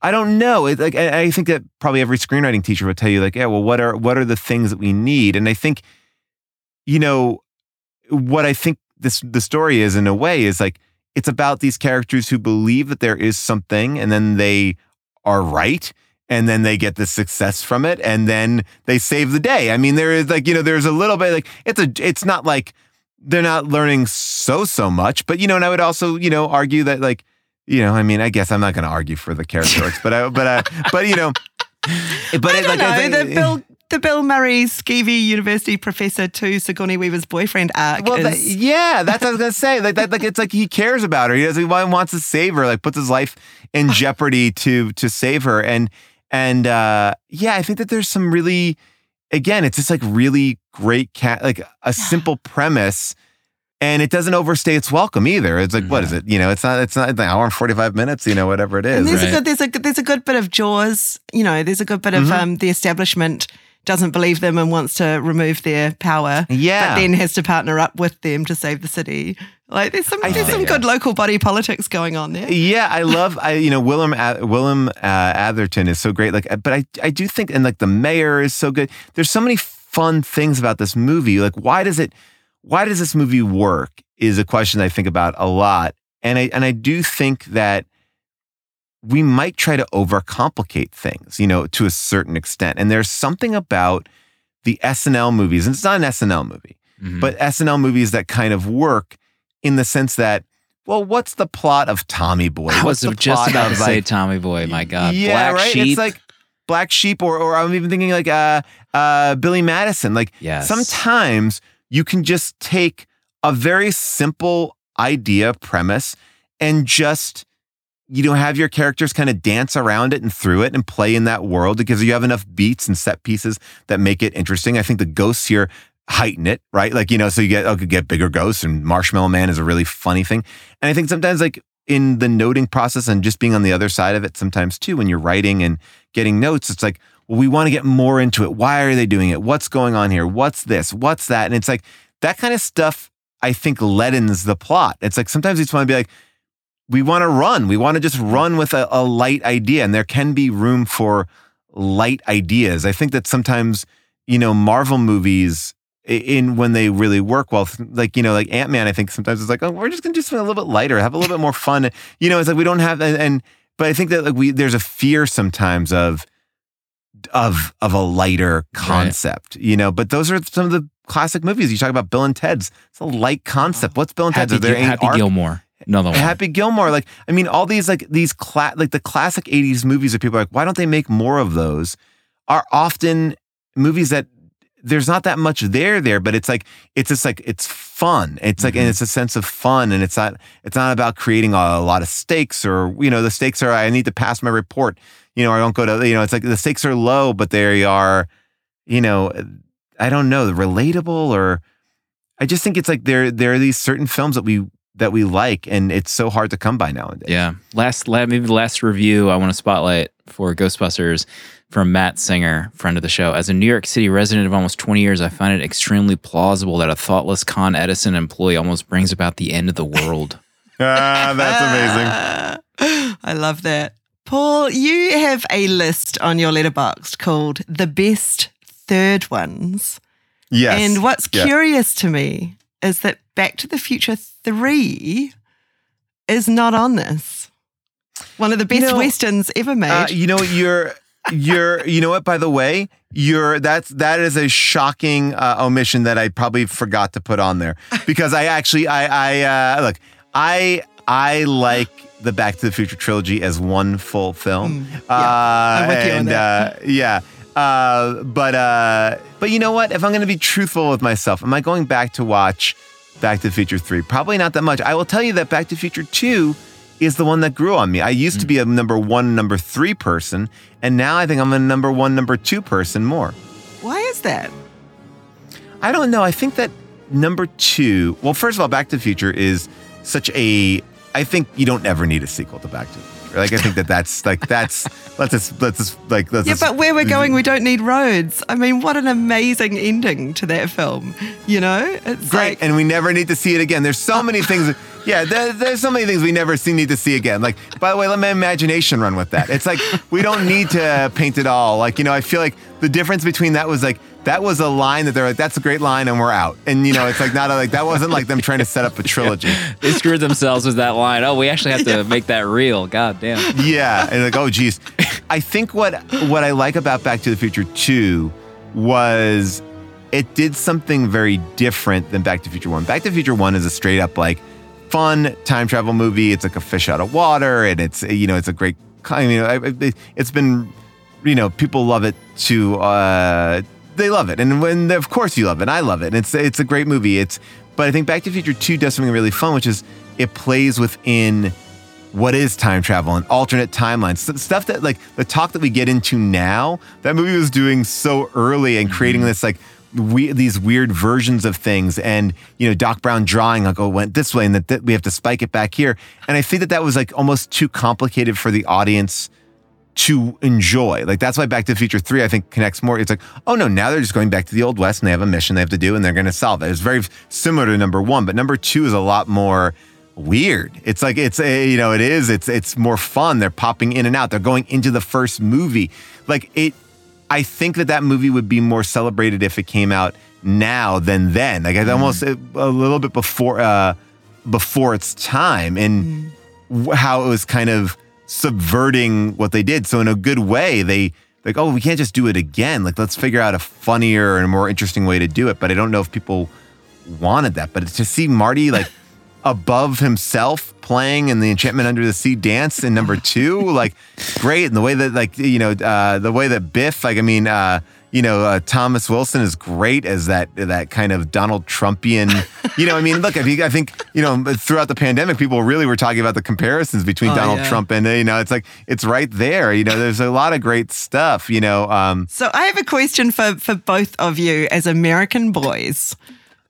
I don't know. It, like, I, I think that probably every screenwriting teacher would tell you, like, yeah, well, what are what are the things that we need? And I think, you know, what I think this the story is in a way is like it's about these characters who believe that there is something and then they are right and then they get the success from it and then they save the day. I mean, there is like, you know, there's a little bit like it's a it's not like they're not learning so so much, but you know, and I would also, you know, argue that like, you know, I mean, I guess I'm not going to argue for the character arcs, but I but I but you know, but I it, don't like know. I think- the Bill the Bill Murray skeevy university professor to Sigourney Weaver's boyfriend arc Well, is that- yeah, that's what I was gonna say. Like that, like it's like he cares about her. He doesn't. He wants to save her. Like puts his life in jeopardy to to save her. And and uh, yeah, I think that there's some really, again, it's just like really great cat, like a simple premise, and it doesn't overstay its welcome either. It's like what is it? You know, it's not. It's not an hour and forty five minutes. You know, whatever it is. And there's Right. a good there's a there's a good bit of Jaws. You know, there's a good bit of Mm-hmm. um, the establishment doesn't believe them and wants to remove their power. Yeah. but then has to partner up with them to save the city. Like there's some there's some good local body politics going on there. Yeah, I love I you know William William uh, Atherton is so great. Like, but I I do think and like the mayor is so good. There's so many fun things about this movie. Like, why does it? Why does this movie work? Is a question I think about a lot, and I and I do think that we might try to overcomplicate things, you know, to a certain extent. And there's something about the SNL movies, and it's not an SNL movie, Mhm. but SNL movies that kind of work in the sense that, well, what's the plot of Tommy Boy? I What's was the just plot about to of, say Tommy Boy. My God, yeah, Black right. Sheep. It's like Black Sheep, or or I'm even thinking like uh uh Billy Madison. Like Yes. sometimes you can just take a very simple idea premise and just you know have your characters kind of dance around it and through it and play in that world because you have enough beats and set pieces that make it interesting. I think the ghosts here heighten it, right? Like you know, so you get oh, get bigger ghosts and Marshmallow Man is a really funny thing. And I think sometimes like in the noting process and just being on the other side of it sometimes too when you're writing and getting notes it's like well we want to get more into it why are they doing it what's going on here what's this what's that and it's like that kind of stuff i think leadens the plot it's like sometimes you just want to be like we want to run. We want to just run with a, a light idea and there can be room for light ideas. I think that sometimes you know marvel movies in when they really work well like you know like ant-man i think sometimes it's like oh we're just gonna do something a little bit lighter have a little bit more fun. You know it's like we don't have and, and but i think that like we there's a fear sometimes of of of a lighter concept you know? But those are some of the classic movies. You talk about bill and ted's. It's a light concept. Oh. What's bill and ted's? Happy, Are there Happy arc- Gilmore. Another one. Happy Gilmore, like I mean, all these like these cla- like the classic '80s movies that people are like, why don't they make more of those? Are often movies that there's not that much there there, but it's like it's just like it's fun. It's like and mm-hmm. it's a sense of fun, and it's not it's not about creating a, lot of stakes or you know the stakes are I need to pass my report, you know, I don't go to you know it's like the stakes are low, but they are, you know, I don't know, relatable or I just think it's like there there are these certain films that we that we like, and it's so hard to come by nowadays. Yeah. Last, la- maybe the last review I want to spotlight for Ghostbusters from Matt Singer, friend of the show. As a New York City resident of almost 20 years, I find it extremely plausible that a thoughtless Con Edison employee almost brings about the end of the world. ah, that's amazing. I love that. Paul, you have a list on your letterboxd called the best third ones. Yes. And what's Yeah. curious to me is that Back to the Future 3 is not on this. One of the best know, westerns ever made. Uh, you know what? You're you're you know what? By the way, you're that's that is a shocking uh, omission that I probably forgot to put on there because I actually I I uh, look I I like the Back to the Future trilogy as one full film. Mm, uh, you on and uh, yeah. Uh, but uh, but you know what? If I'm going to be truthful with myself, am I going back to watch Back to the Future three? Probably not that much. I will tell you that Back to the Future two is the one that grew on me. I used to be a number one, number three person, and now I think I'm a number one, number two person more. Why is that? I don't know. I think that number two, well, first of all, Back to the Future is such a. I think you don't ever need a sequel to Back to the Future. Like I think that that's like that's let's just let's just like let's Yeah, just, but where we're going, we don't need roads. I mean, what an amazing ending to that film. You know, it's great, like and we never need to see it again. There's so many things. Yeah, there, there's so many things we never see, need to see again. Like, by the way, let my imagination run with that. It's like we don't need to paint it all. Like, you know, I feel like the difference between that was like that was a line that they're like, that's a great line, and we're out. And you know, it's like not a, like that wasn't like them trying to set up a trilogy. They screwed themselves with that line. Oh, we actually have to make that real. God damn. Yeah, and like, oh geez. I think what what I like about Back to the Future 2 was it did something very different than Back to the Future 1. Back to the Future 1 is a straight up like fun time travel movie. It's like a fish out of water, and it's you know it's a great. I mean, it's been you know people love it to uh, they love it, and when of course you love it, I love it. And it's it's a great movie. It's but I think Back to the Future 2 does something really fun, which is it plays within what is time travel and alternate timelines. Stuff that like the talk that we get into now that movie was doing so early and creating mm-hmm. this like we, these weird versions of things. And you know doc brown drawing like oh it went this way and that, that we have to spike it back here. And i think that that was like almost too complicated for the audience to enjoy. Like that's why Back to the Future 3 I think connects more. It's like, oh no, now they're just going back to the old west and they have a mission they have to do and they're going to solve it. It's very similar to number 1, but number 2 is a lot more weird. It's like it's a, you know, it is it's it's more fun. They're popping in and out. They're going into the first movie. Like it I think that that movie would be more celebrated if it came out now than then. Like it's almost a, a little bit before uh before its time and wh- how it was kind of subverting what they did. So in a good way, they like, oh, we can't just do it again. Like, let's figure out a funnier and more interesting way to do it. But I don't know if people wanted that. But to see Marty like above himself playing in the Enchantment Under the Sea dance in number two, like great. And the way that like you know uh, the way that Biff, like I mean. uh you know, uh, Thomas Wilson is great as that that kind of Donald Trumpian. You know, I mean, look, I think, I think you know, throughout the pandemic, people really were talking about the comparisons between Oh, Donald yeah. Trump and you know, it's like it's right there. You know, there's a lot of great stuff. You know, um, So I have a question for for both of you as American boys.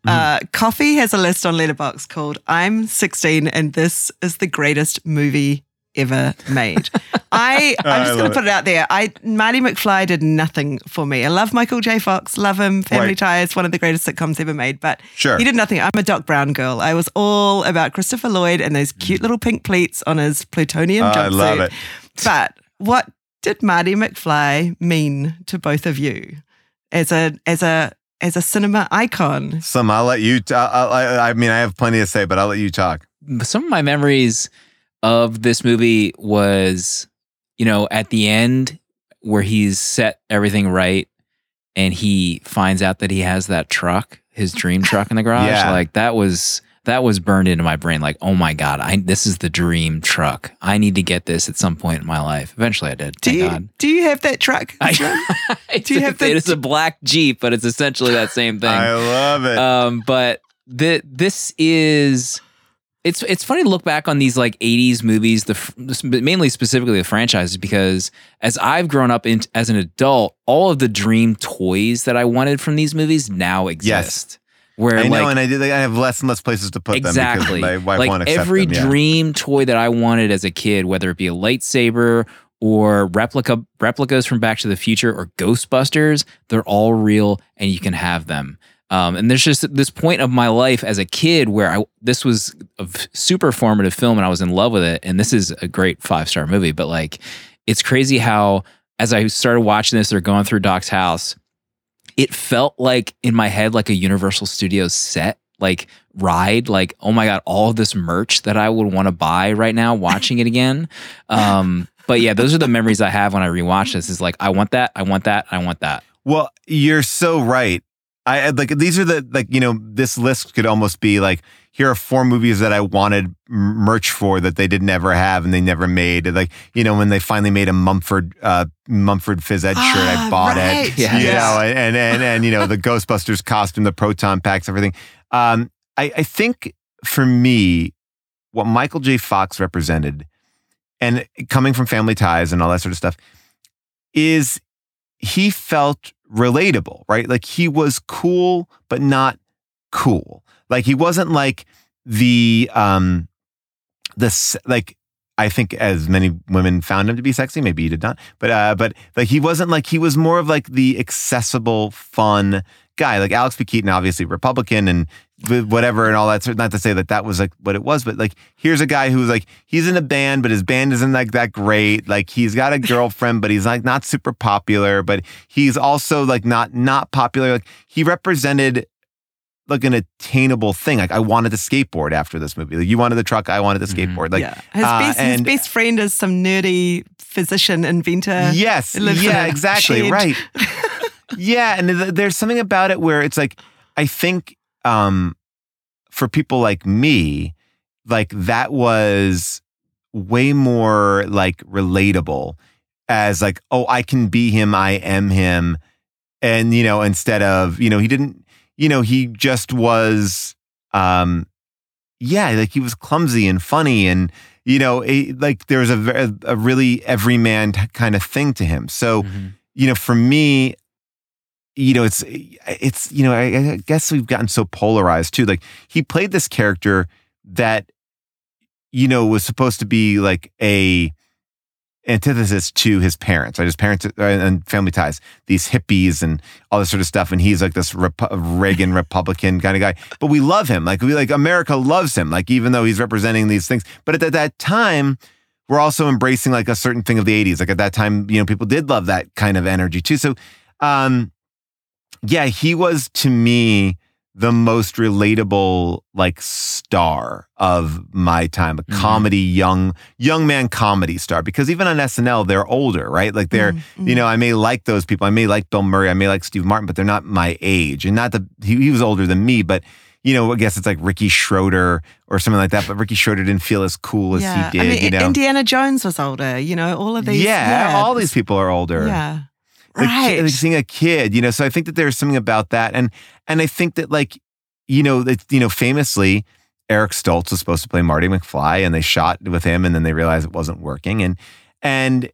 Uh, Coffee has a list on Letterboxd called "I'm 16 and this is the greatest movie ever made." I I'm just going to put it out there. I Marty McFly did nothing for me. I love Michael J. Fox, love him. Family Right. Ties, one of the greatest sitcoms ever made. But Sure. he did nothing. I'm a Doc Brown girl. I was all about Christopher Lloyd and those cute little pink pleats on his plutonium Oh, jumpsuit. I love it. But what did Marty McFly mean to both of you as a as a as a cinema icon? some I'll let you. T- I'll, I, I mean, I have plenty to say, but I'll let you talk. some of my memories of this movie was, you know, at the end where he's set everything right and he finds out that he has that truck, his dream truck in the garage. Yeah. Like that was that was burned into my brain. Like, oh my god, I this is the dream truck. I need to get this at some point in my life. Eventually, I did. Do you God. do you have that truck? I, Do you have the- it's a black Jeep, but it's essentially that same thing. I love it. Um, but the, this is it's it's funny to look back on these like 80s movies the mainly specifically the franchises because as I've grown up in, as an adult all of the dream toys that I wanted from these movies now exist Yes. where I know, like and I did. I have less and less places to put exactly them because my wife like won't every them. yeah. dream toy that I wanted as a kid whether it be a lightsaber or replica replicas from Back to the Future or Ghostbusters they're all real and you can have them um, and there's just this point of my life as a kid where I this was a super formative film and I was in love with it. And this is a great five star movie but like it's crazy how as I started watching this or going through Doc's house it felt like in my head like a Universal Studios set like ride like oh my god all of this merch that I would want to buy right now watching it again. Um but yeah those are the memories I have when I rewatch this is like I want that I want that I want that. Well, you're so right. I I- like these are the like you know this list could almost be like here are four movies that I wanted merch for that they did never have and they never made. Like you know when they finally made a Mumford uh, Mumford Phys Ed shirt, I Ah, bought right. it. Yes. You know, and and and you know the Ghostbusters costume, the proton packs, everything. Um, I I think for me, what Michael J. Fox represented, and coming from Family Ties and all that sort of stuff, is he felt relatable, right? Like he was cool, but not cool. Like he wasn't like the um the like I think as many women found him to be sexy, maybe he did not, but uh but like he wasn't like he was more of like the accessible, fun guy. Like Alex P. Keaton, obviously Republican, and whatever and all that. So not to say that that was like what it was, but like here's a guy who's like he's in a band, but his band isn't like that great. Like he's got a girlfriend, but he's like not super popular. But he's also like not not popular. Like he represented like an attainable thing. Like I wanted the skateboard after this movie. Like you wanted the truck, I wanted the skateboard. Like yeah. His uh, best his and- best friend is some nerdy physician inventor. Yes. who lives in Yeah, exactly. shed. Right. yeah. And th- there's something about it where it's like, I think um, for people like me, like that was way more like relatable as like, oh, I can be him, I am him. And, you know, instead of, you know, he didn't, you know, he just was, um, yeah, like he was clumsy and funny and, you know, it, like there was a, a really everyman t- kind of thing to him. So, you know, for me, you know, it's it's you know, I, I guess we've gotten so polarized too. Like he played this character that, you know, was supposed to be like a antithesis to his parents, right? His parents uh, and family ties, these hippies and all this sort of stuff. And he's like this Rep- Reagan Republican kind of guy. But we love him. Like we like America loves him. Like even though he's representing these things, but at that time, we're also embracing like a certain thing of the 80s. Like at that time, you know, people did love that kind of energy too. So, um, yeah, he was to me the most relatable like star of my time, a mm-hmm. comedy young young man comedy star. Because even on SNL, they're older, right? Like they're mm-hmm. you know I may like those people, I may like Bill Murray, I may like Steve Martin, but they're not my age, and not that he, he was older than me, but. You know, I guess it's like Ricky Schroder or something like that, but Ricky Schroder didn't feel as cool as Yeah. he did. I mean, you know, Indiana Jones was older. You know, all of these. yeah, all these people are older. Yeah. Like, Right. like seeing a kid, you know. So I think that there's something about that, and and I think that like you know that you know famously Eric Stoltz was supposed to play Marty McFly, and they shot with him, and then they realized it wasn't working, and and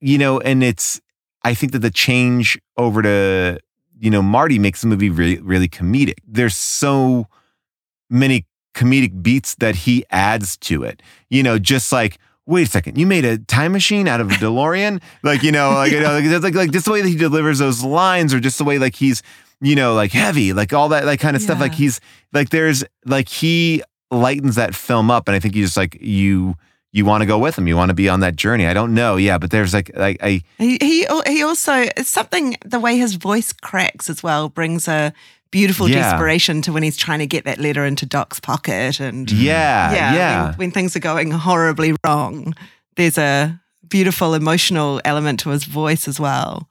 you know, and it's I think that the change over to you know Marty makes the movie really really comedic. There's so many comedic beats that he adds to it, you know, just like wait a second, you made a time machine out of a DeLorean? like, you know, like, you know, like, it's like, like just the way that he delivers those lines or just the way like he's, you know, like heavy, like all that, like kind of stuff. Like he's like, there's like, he lightens that film up. And I think you just like, you, you want to go with him. You want to be on that journey. I don't know. Yeah. But there's like, like, I, He, he he also something the way his voice cracks as well brings a beautiful Yeah. desperation to when he's trying to get that letter into Doc's pocket and yeah, yeah, yeah. When, when things are going horribly wrong, there's a beautiful emotional element to his voice as well.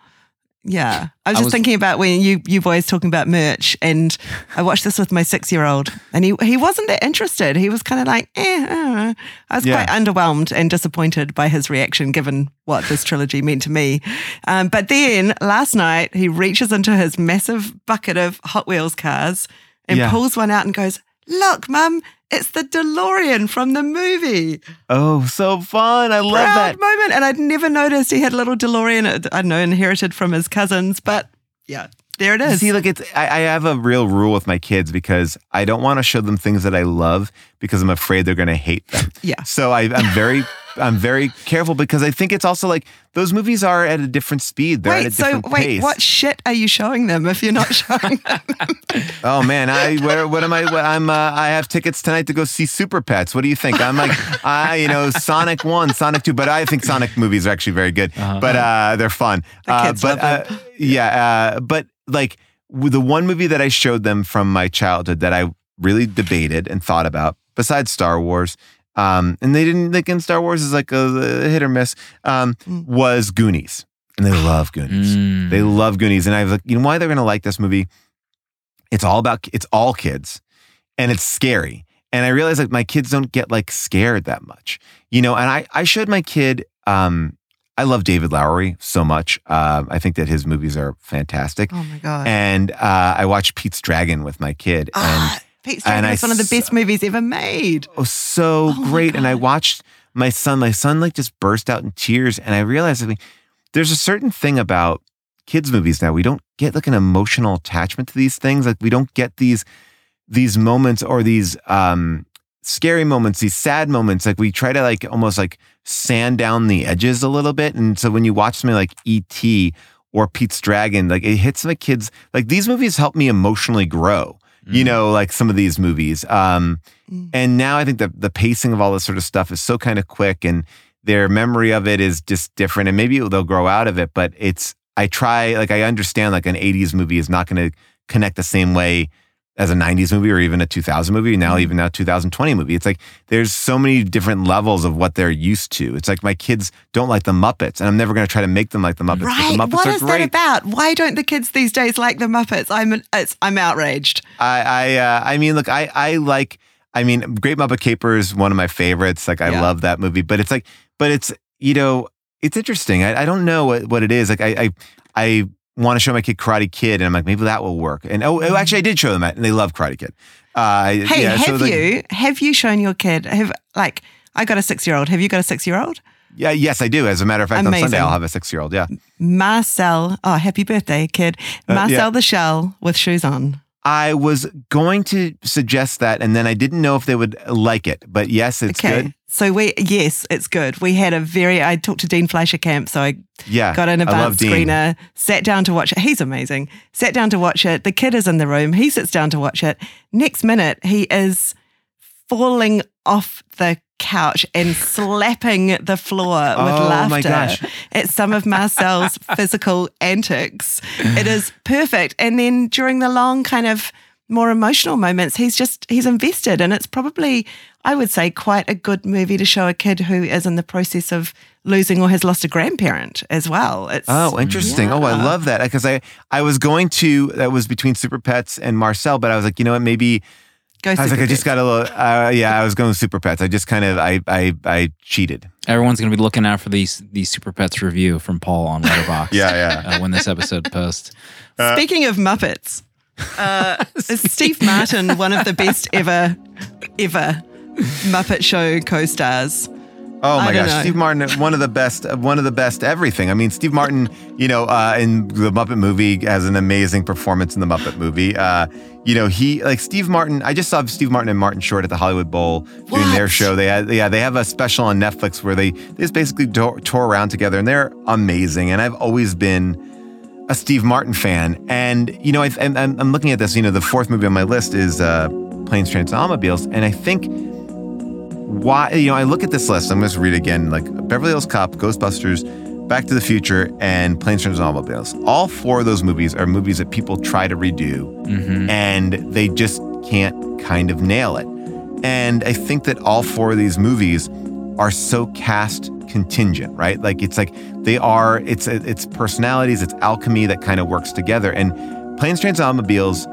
Yeah, I was I just was- thinking about when you you boys talking about merch, and I watched this with my six year old, and he he wasn't that interested. He was kind of like, eh, I don't know. I was Yeah. quite underwhelmed and disappointed by his reaction, given what this trilogy meant to me. Um, but then last night, he reaches into his massive bucket of Hot Wheels cars and Yeah. pulls one out and goes, "Look, Mum, it's the DeLorean from the movie." oh, so fun. I love Proud that. moment, and I'd never noticed he had a little DeLorean. uh, I don't know, inherited from his cousins, but yeah, there it is. See, like it's I, I have a real rule with my kids because I don't want to show them things that I love because I'm afraid they're going to hate them. Yeah. So I, I'm very I'm very careful because I think it's also like those movies are at a different speed. They're at a wait, so wait, pace. what shit are you showing them if you're not showing them? Oh man, I where what am I? What, I'm uh, I have tickets tonight to go see Super Pets. What do you think? I'm like I you know Sonic One, Sonic Two, but I think Sonic movies are actually very good. But uh, they're fun. The Uh, kids but love uh, yeah, uh, but like the one movie that I showed them from my childhood that I really debated and thought about, besides Star Wars. Um, and they didn't like in Star Wars is like a, a hit or miss. Um, Mm. was Goonies, and they love Goonies. Mm. They love Goonies, and I was like, you know why they're gonna like this movie? It's all about it's all kids, and it's scary. And I realized like my kids don't get like scared that much, you know. And I I showed my kid. Um, I love David Lowery so much. Uh, I think that his movies are fantastic. oh my god! And uh, I watched Pete's Dragon with my kid, and Pete's Dragon is one of the best movies ever made. oh, so Oh great. And I watched my son, my son like just burst out in tears. And I realized I mean, there's a certain thing about kids' movies now. We don't get like an emotional attachment to these things. Like we don't get these these moments or these um scary moments, these sad moments. Like we try to like almost like sand down the edges a little bit. And so when you watch something like E.T. or Pete's Dragon, like it hits my kids. Like these movies help me emotionally grow. You know, like some of these movies. Um, Mm. and now I think the the pacing of all this sort of stuff is so kind of quick, and their memory of it is just different. And maybe they'll grow out of it, but it's I try like I understand like an '80s movie is not going to connect the same way as a 90s movie or even a 2000 movie now Mm. even now 2020 movie it's like there's so many different levels of what they're used to it's like my kids don't like the muppets and i'm never going to try to make them like the muppets Right. the muppets What is that about? Why don't the kids these days like the Muppets? I'm it's, I'm outraged. i i uh, i mean look i i like i mean great muppet caper is one of my favorites like i Yeah. love that movie but it's like but it's you know it's interesting i, I don't know what, what it is like i i, I want to show my kid Karate Kid, and I'm like, maybe that will work. And oh, oh, actually, I did show them that, and they love Karate Kid. Uh, Hey, yeah, so have like- you have you shown your kid have like I got a six year old. Have you got a six year old? Yeah, yes, I do. As a matter of fact, on Sunday I'll have a six-year-old. Yeah, Marcel, oh happy birthday, kid. Uh, Marcel yeah. the Shell with shoes on. I was going to suggest that, and then I didn't know if they would like it. But yes, it's okay. good. So we yes, it's good. We had a very I talked to Dean Fleischer Camp, so I Yeah, got an advanced Dean. screener, sat down to watch it. He's amazing. Sat down to watch it. The kid is in the room. He sits down to watch it. Next minute, he is falling off the couch and slapping the floor with Oh, laughter my gosh. at some of Marcel's physical antics. It is perfect. And then during the long kind of more emotional moments, he's just he's invested and it's probably I would say quite a good movie to show a kid who is in the process of losing or has lost a grandparent as well. It's Oh, interesting. Oh, I love that because I I was going to that was between Super Pets and Marcel, but I was like, you know what, maybe Go I was like, Super I just got a little. Uh, yeah, I was going with Super Pets. I just kind of I I I cheated. Everyone's going to be looking out for these these Super Pets review from Paul on Letterboxd. Yeah, yeah. Uh, when this episode posts. Speaking of Muppets, uh, is Steve Martin one of the best ever, ever Muppet Show co-stars? Oh my gosh, know. Steve Martin, one of the best, one of the best everything. I mean, Steve Martin, you know, uh, in the Muppet movie has an amazing performance in the Muppet movie. Uh, you know, he like Steve Martin. I just saw Steve Martin and Martin Short at the Hollywood Bowl doing their show. They had, yeah, they have a special on Netflix where they they just basically tour, tour around together, and they're amazing. And I've always been a Steve Martin fan. And you know, I, and I'm, I'm looking at this. You know, the fourth movie on my list is uh, Planes, Trains, and Automobiles, and I think why you know I look at this list. I'm going to read again. Like Beverly Hills Cop, Ghostbusters, Back to the Future, and Planes, Trains, and Automobiles. All four of those movies are movies that people try to redo, mm-hmm. and they just can't kind of nail it. And I think that all four of these movies are so cast contingent, right? Like it's like they are. It's it's personalities, it's alchemy that kind of works together. And Planes, Trains, and Automobiles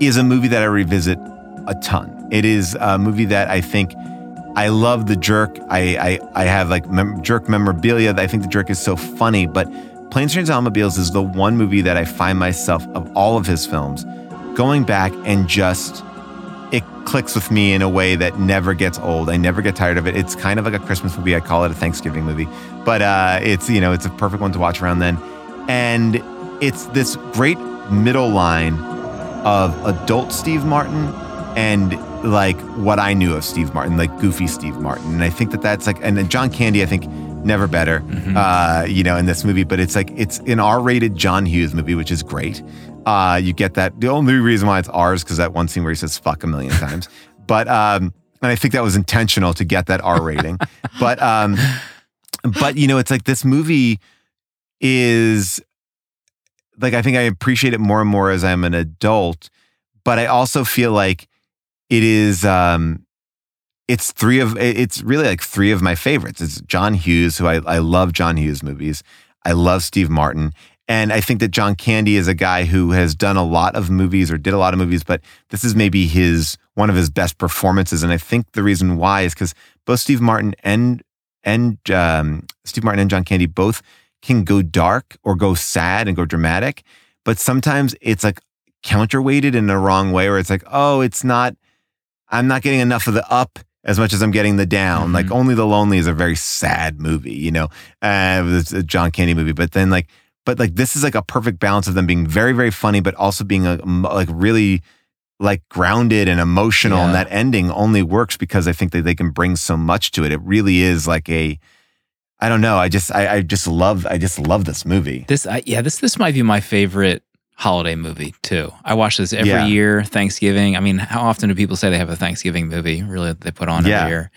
is a movie that I revisit a ton. It is a movie that I think I love the jerk. I I, I have like mem- jerk memorabilia. I think the jerk is so funny. But Planes, Trains, and Automobiles is the one movie that I find myself of all of his films going back and just it clicks with me in a way that never gets old. I never get tired of it. It's kind of like a Christmas movie. I call it a Thanksgiving movie, but uh, it's you know it's a perfect one to watch around then, and it's this great middle line of adult Steve Martin and like what I knew of Steve Martin, like goofy Steve Martin. And I think that that's like, and then John Candy, I think never better, uh, you know, in this movie, but it's like, it's an R rated John Hughes movie, which is great. Uh, you get that. The only reason why it's ours, because that one scene where he says fuck a million times. But, um, and I think that was intentional to get that R rating. but, um, but you know, it's like this movie is like I think I appreciate it more and more as I'm an adult, but I also feel like it is um it's three of it's really like three of my favorites. It's John Hughes, who I, I love John Hughes movies. I love Steve Martin. And I think that John Candy is a guy who has done a lot of movies or did a lot of movies, but this is maybe his one of his best performances. And I think the reason why is because both Steve Martin and and um, Steve Martin and John Candy both can go dark or go sad and go dramatic, but sometimes it's like counterweighted in the wrong way, where it's like, oh, it's not. I'm not getting enough of the up as much as I'm getting the down. Like only the lonely is a very sad movie, you know. Uh, it's a John Candy movie, but then like, but like this is like a perfect balance of them being very very funny, but also being a, like really like grounded and emotional. And that ending only works because I think that they can bring so much to it. It really is like a. I don't know. I just I, I just love I just love this movie. This, I, yeah, this this might be my favorite holiday movie too. I watch this every Yeah. year, Thanksgiving. I mean, how often do people say they have a Thanksgiving movie really that they put on Yeah. every year?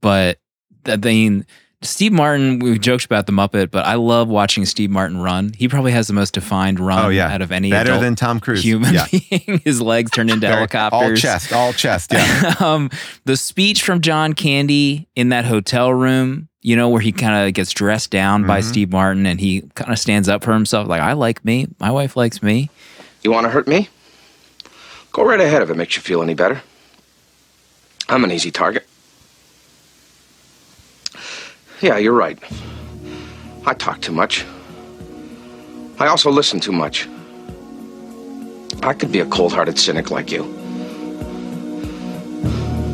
But I mean, Steve Martin, we've joked about the Muppet, but I love watching Steve Martin run. He probably has the most defined run Oh yeah, out of any better than Tom Cruise. human Yeah. being. His legs turned into helicopters. All chest, all chest. Yeah. um, the speech from John Candy in that hotel room, you know, where he kind of gets dressed down by Mhm. Steve Martin and he kind of stands up for himself, like, I like me. My wife likes me. You want to hurt me? Go right ahead if it makes you feel any better. I'm an easy target. Yeah, you're right. I talk too much. I also listen too much. I could be a cold hearted cynic like you.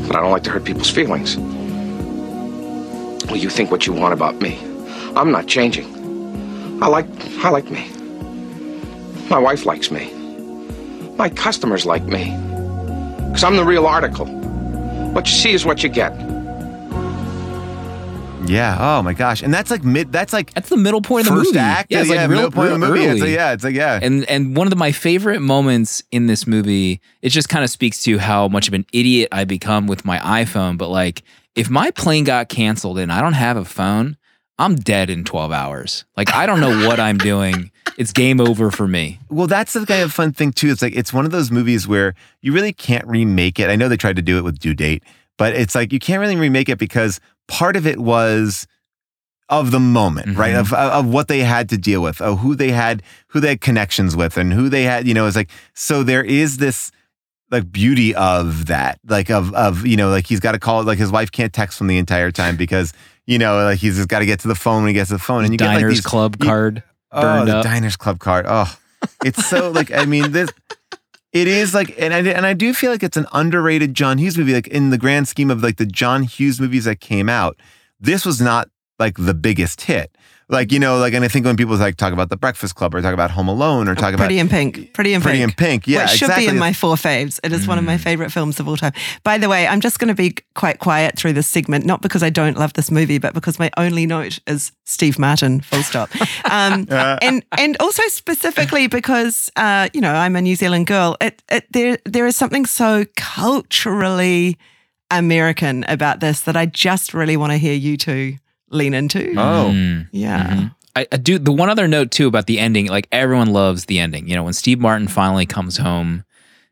But I don't like to hurt people's feelings. Well, you think what you want about me. I'm not changing. I like I like me. My wife likes me. My customers like me. Because I'm the real article. What you see is what you get. Yeah. Oh my gosh. And that's like mid. That's like That's the middle point of the first movie. act. Yeah, it's yeah, like middle real, point of the real movie. It's like, yeah. It's like yeah. And and one of the, my favorite moments in this movie, it just kind of speaks to how much of an idiot I become with my iPhone. But like, if my plane got canceled and I don't have a phone, I'm dead in 12 hours. Like, I don't know what I'm doing. It's game over for me. Well, that's the kind of fun thing too. It's like it's one of those movies where you really can't remake it. I know they tried to do it with Due Date, but it's like you can't really remake it because part of it was of the moment, right? Mhm. Of of what they had to deal with, of who they had, who they had connections with, and who they had. You know, it's like so there is this like beauty of that, like of of you know, like he's got to call it. Like his wife can't text him the entire time because you know, like he's just got to get to the phone when he gets to the phone, and you get like these Club you- card Oh, the up. Diners Club card. Oh, it's so like I mean this. It is like, and I and I do feel like it's an underrated John Hughes movie. Like in the grand scheme of like the John Hughes movies that came out, this was not like the biggest hit. Like you know, like and I think when people like talk about The Breakfast Club or talk about Home Alone or talk about Pretty in Pink. Pretty in Pretty Pink. Pretty in Pink, yeah, Which should exactly. be in my four faves. It is one of my favorite films of all time. By the way, I'm just going to be quite quiet through this segment, not because I don't love this movie, but because my only note is Steve Martin, full stop. Um, and and also specifically because uh, you know I'm a New Zealand girl. It, it there there is something so culturally American about this that I just really want to hear you two lean into. Oh, Mm. yeah. I, I do the one other note too about the ending. Like everyone loves the ending. You know, when Steve Martin finally comes home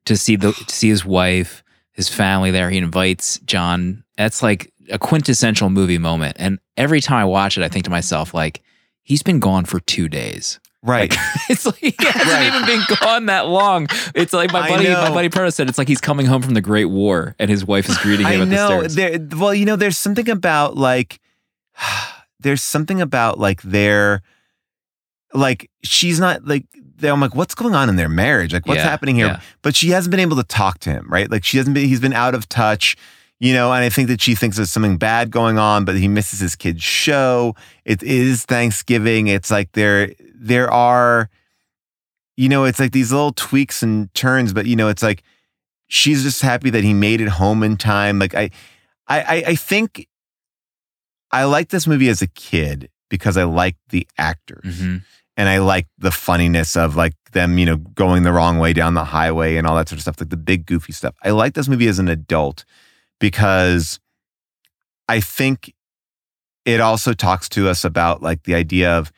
to see the to see his wife, his family there, he invites John. That's like a quintessential movie moment. And every time I watch it, I think to myself, like, he's been gone for two days. right. It's like he hasn't even been gone that long. It's like my buddy, my buddy Perno said, it's like he's coming home from the Great War and his wife is greeting him I at the know. stairs. There, well, you know, there's something about like, there's something about like their, like she's not like. I'm like, what's going on in their marriage? Like, what's Yeah, happening here? yeah. But she hasn't been able to talk to him, right? Like, she hasn't been. He's been out of touch, you know. And I think that she thinks there's something bad going on, but he misses his kid's show. It is Thanksgiving. It's like there, there are, you know, it's like these little tweaks and turns, but you know, it's like she's just happy that he made it home in time. Like I, I, I, I think I liked this movie as a kid because I liked the actors Mhm. and I liked the funniness of like them, you know, going the wrong way down the highway and all that sort of stuff, like the big goofy stuff. I like this movie as an adult because I think it also talks to us about like the idea of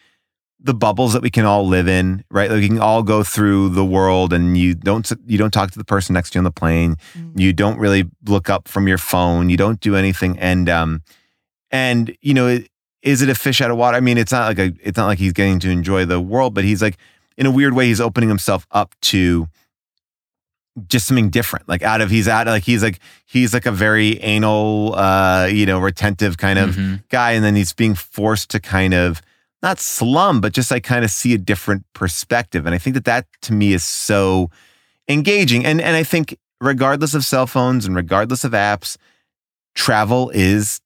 the bubbles that we can all live in, right? Like we can all go through the world and you don't you don't talk to the person next to you on the plane. You don't really look up from your phone. You don't do anything and um and you know, is it a fish out of water? I mean, it's not like a it's not like he's getting to enjoy the world, but he's like in a weird way he's opening himself up to just something different. Like out of he's out like he's like he's like a very anal uh you know, retentive kind of Mhm. guy and then he's being forced to kind of not slum but just like kind of see a different perspective and i think that that to me is so engaging and and i think regardless of cell phones and regardless of apps travel is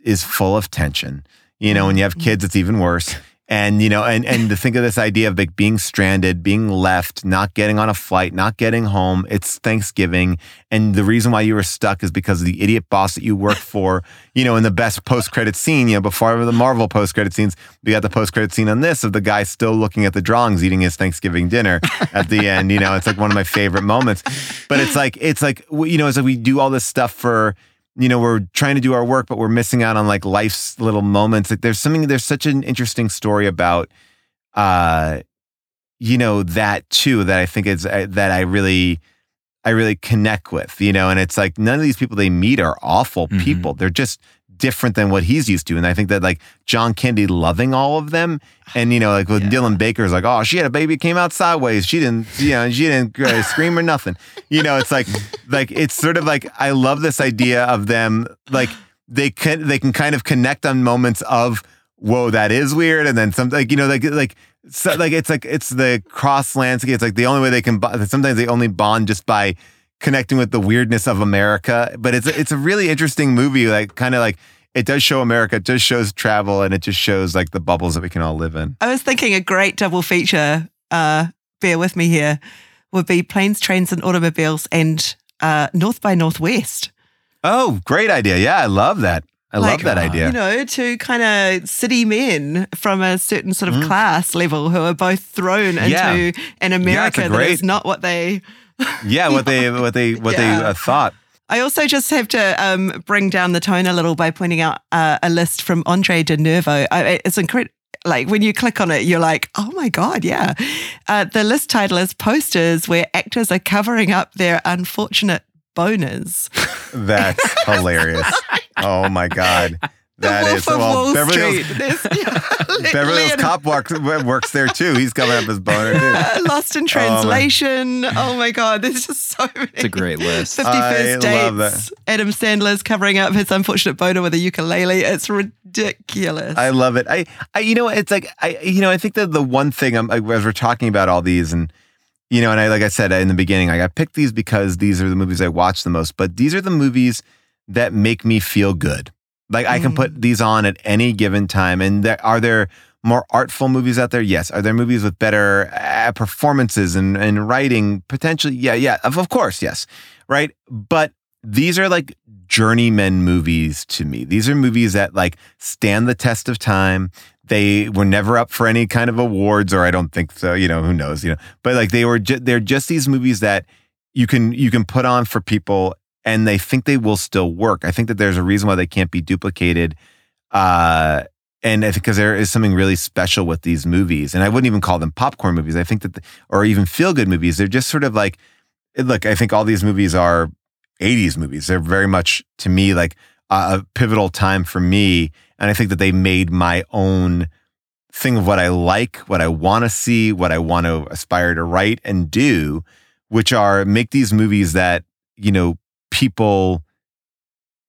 is full of tension you know when you have mm-hmm. kids it's even worse And you know, and and to think of this idea of like being stranded, being left, not getting on a flight, not getting home. It's Thanksgiving, and the reason why you were stuck is because of the idiot boss that you work for. You know, in the best post credit scene, you know, before the Marvel post credit scenes, we got the post credit scene on this of the guy still looking at the drawings, eating his Thanksgiving dinner at the end. You know, it's like one of my favorite moments. But it's like it's like you know, it's like we do all this stuff for you know we're trying to do our work but we're missing out on like life's little moments like there's something there's such an interesting story about uh you know that too that i think is uh, that i really i really connect with you know and it's like none of these people they meet are awful Mhm. people they're just different than what he's used to. And i think that like john candy loving all of them and you know like with dylan baker's like oh she had a baby came out sideways. She didn't you know she didn't uh, scream or nothing. You know it's like like it's sort of like i love this idea of them like they can they can kind of connect on moments of whoa that is weird. And then some like you know like like so, like it's like it's the cross landscape. It's like the only way they can bond sometimes they only bond just by connecting with the weirdness of america but it's it's a really interesting movie like kind of like it does show america it just shows travel and it just shows like the bubbles that we can all live in I was thinking a great double feature, uh, bear with me here, would be Planes, Trains, and Automobiles and uh, North by Northwest. oh great idea yeah i love that i love that idea You know, two kind of city men from a certain sort of class level who are both thrown into Mm. An Yeah, it's a America that great- is not what they. Yeah what they what they what Yeah. they uh, thought I also just have to um, bring down the tone a little by pointing out uh, a list from Andre De Nervo. I, it's incredible. Like when you click on it, you're like, oh my God, yeah. Uh, the list title is Posters where actors are covering up their unfortunate boners. That's hilarious. Oh my god. That the is of well, Wall Beverly Street. Hills, Beverly Hills Cop works, works there too. He's coming up as boner too. Lost in oh, Translation. Oh my, God, there's just so many. It's a great list. 51st I love Dates. Adam Sandler's covering up his unfortunate boner with a ukulele. It's ridiculous. I love it. I, I, you know, it's like I, you know, I think that the one thing I'm, as we're talking about all these, and you know, and I, like I said in the beginning, like I picked these because these are the movies I watch the most. But these are the movies that make me feel good. Like I can put these on at any given time. And there, are there more artful movies out there? Yes. Are there movies with better uh, performances and, and writing? Potentially, yeah, yeah. Of, of course, yes. Right. But these are like journeyman movies to me. These are movies that like stand the test of time. They were never up for any kind of awards, or I don't think so. You know, who knows? You know, but like they were, ju- they're just these movies that you can you can put on for people, and they think they will still work. I think that there's a reason why they can't be duplicated. Uh, and because there is something really special with these movies, and I wouldn't even call them popcorn movies. I think that, the, or even feel good movies. They're just sort of like, look. I think all these movies are 80s movies. They're very much to me like a pivotal time for me, and I think that they made my own thing of what I like, what I want to see, what I want to aspire to write and do, which are make these movies that you know people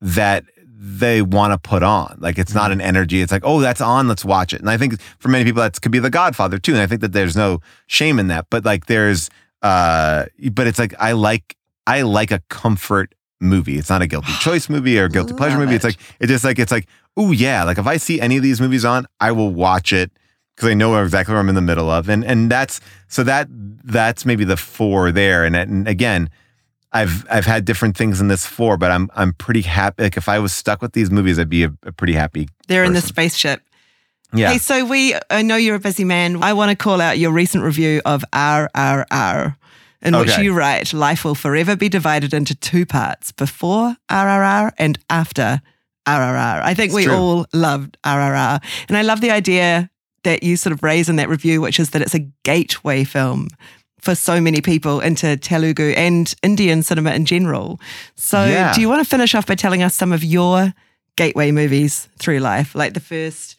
that they want to put on. Like it's not an energy. It's like, oh, that's on. Let's watch it. And I think for many people that could be The Godfather too. And I think that there's no shame in that. But like there's, uh, but it's like I like I like a comfort movie. It's not a guilty choice movie or guilty pleasure movie. It's like it's just like it's like, oh yeah. Like if I see any of these movies on, I will watch it because I know exactly what I'm in the middle of. And and that's so that that's maybe the four there. And, and again. I've I've had different things in this four, but I'm I'm pretty happy. Like if I was stuck with these movies, I'd be a, a pretty happy. They're in the spaceship. Yeah. Hey, so we, I know you're a busy man. I want to call out your recent review of RRR, in which Okay. you write, Life will forever be divided into two parts before RRR and after RRR. I think It's we true. all loved RRR. And I love the idea that you sort of raise in that review, which is that it's a gateway film for so many people into Telugu and Indian cinema in general. So, Yeah. do you want to finish off by telling us some of your gateway movies through life, like the first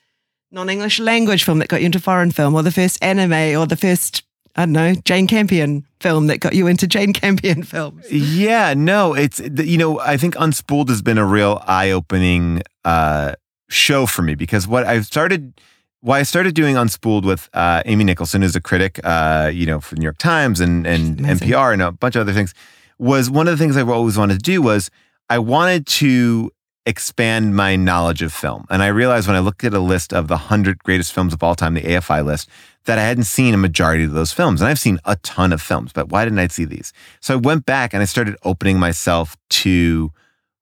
non-English language film that got you into foreign film, or the first anime, or the first I don't know Jane Campion film that got you into Jane Campion films? Yeah, no, it's you know I think Unspooled has been a real eye-opening uh, show for me because what I've started, why I started doing Unspooled with uh, Amy Nicholson, who's a critic, uh, you know, for the New York Times and and NPR and a bunch of other things, was one of the things I've always wanted to do was I wanted to expand my knowledge of film. And I realized when I looked at a list of the 100 greatest films of all time, the AFI list, that I hadn't seen a majority of those films. And I've seen a ton of films, but why didn't I see these? So I went back and I started opening myself to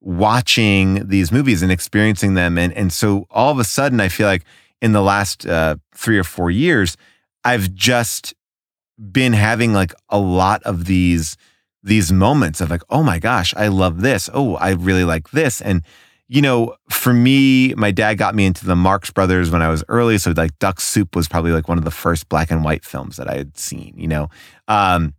watching these movies and experiencing them. And, and so all of a sudden, I feel like in the last uh, three or four years, I've just been having like a lot of these these moments of like, oh my gosh, I love this. Oh, I really like this. And you know, for me, my dad got me into the Marx Brothers when I was early. So like Duck Soup was probably like one of the first black and white films that I had seen, you know. Um,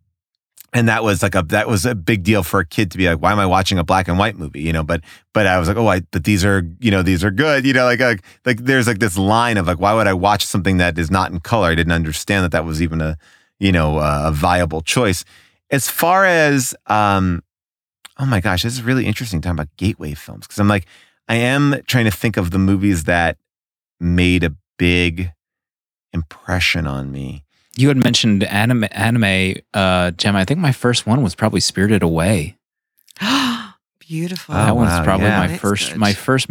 and that was like a that was a big deal for a kid to be like, why am I watching a black and white movie? You know, but but I was like, oh, I but these are you know these are good. You know, like like, like there's like this line of like, why would I watch something that is not in color? I didn't understand that that was even a you know a viable choice. As far as um, oh my gosh, this is really interesting talking about gateway films because I'm like, I am trying to think of the movies that made a big impression on me. You had mentioned anime, anime, uh, Gemma. I think my first one was probably Spirited Away. Beautiful. that Oh, one's wow, probably yeah. my That's first, good. my first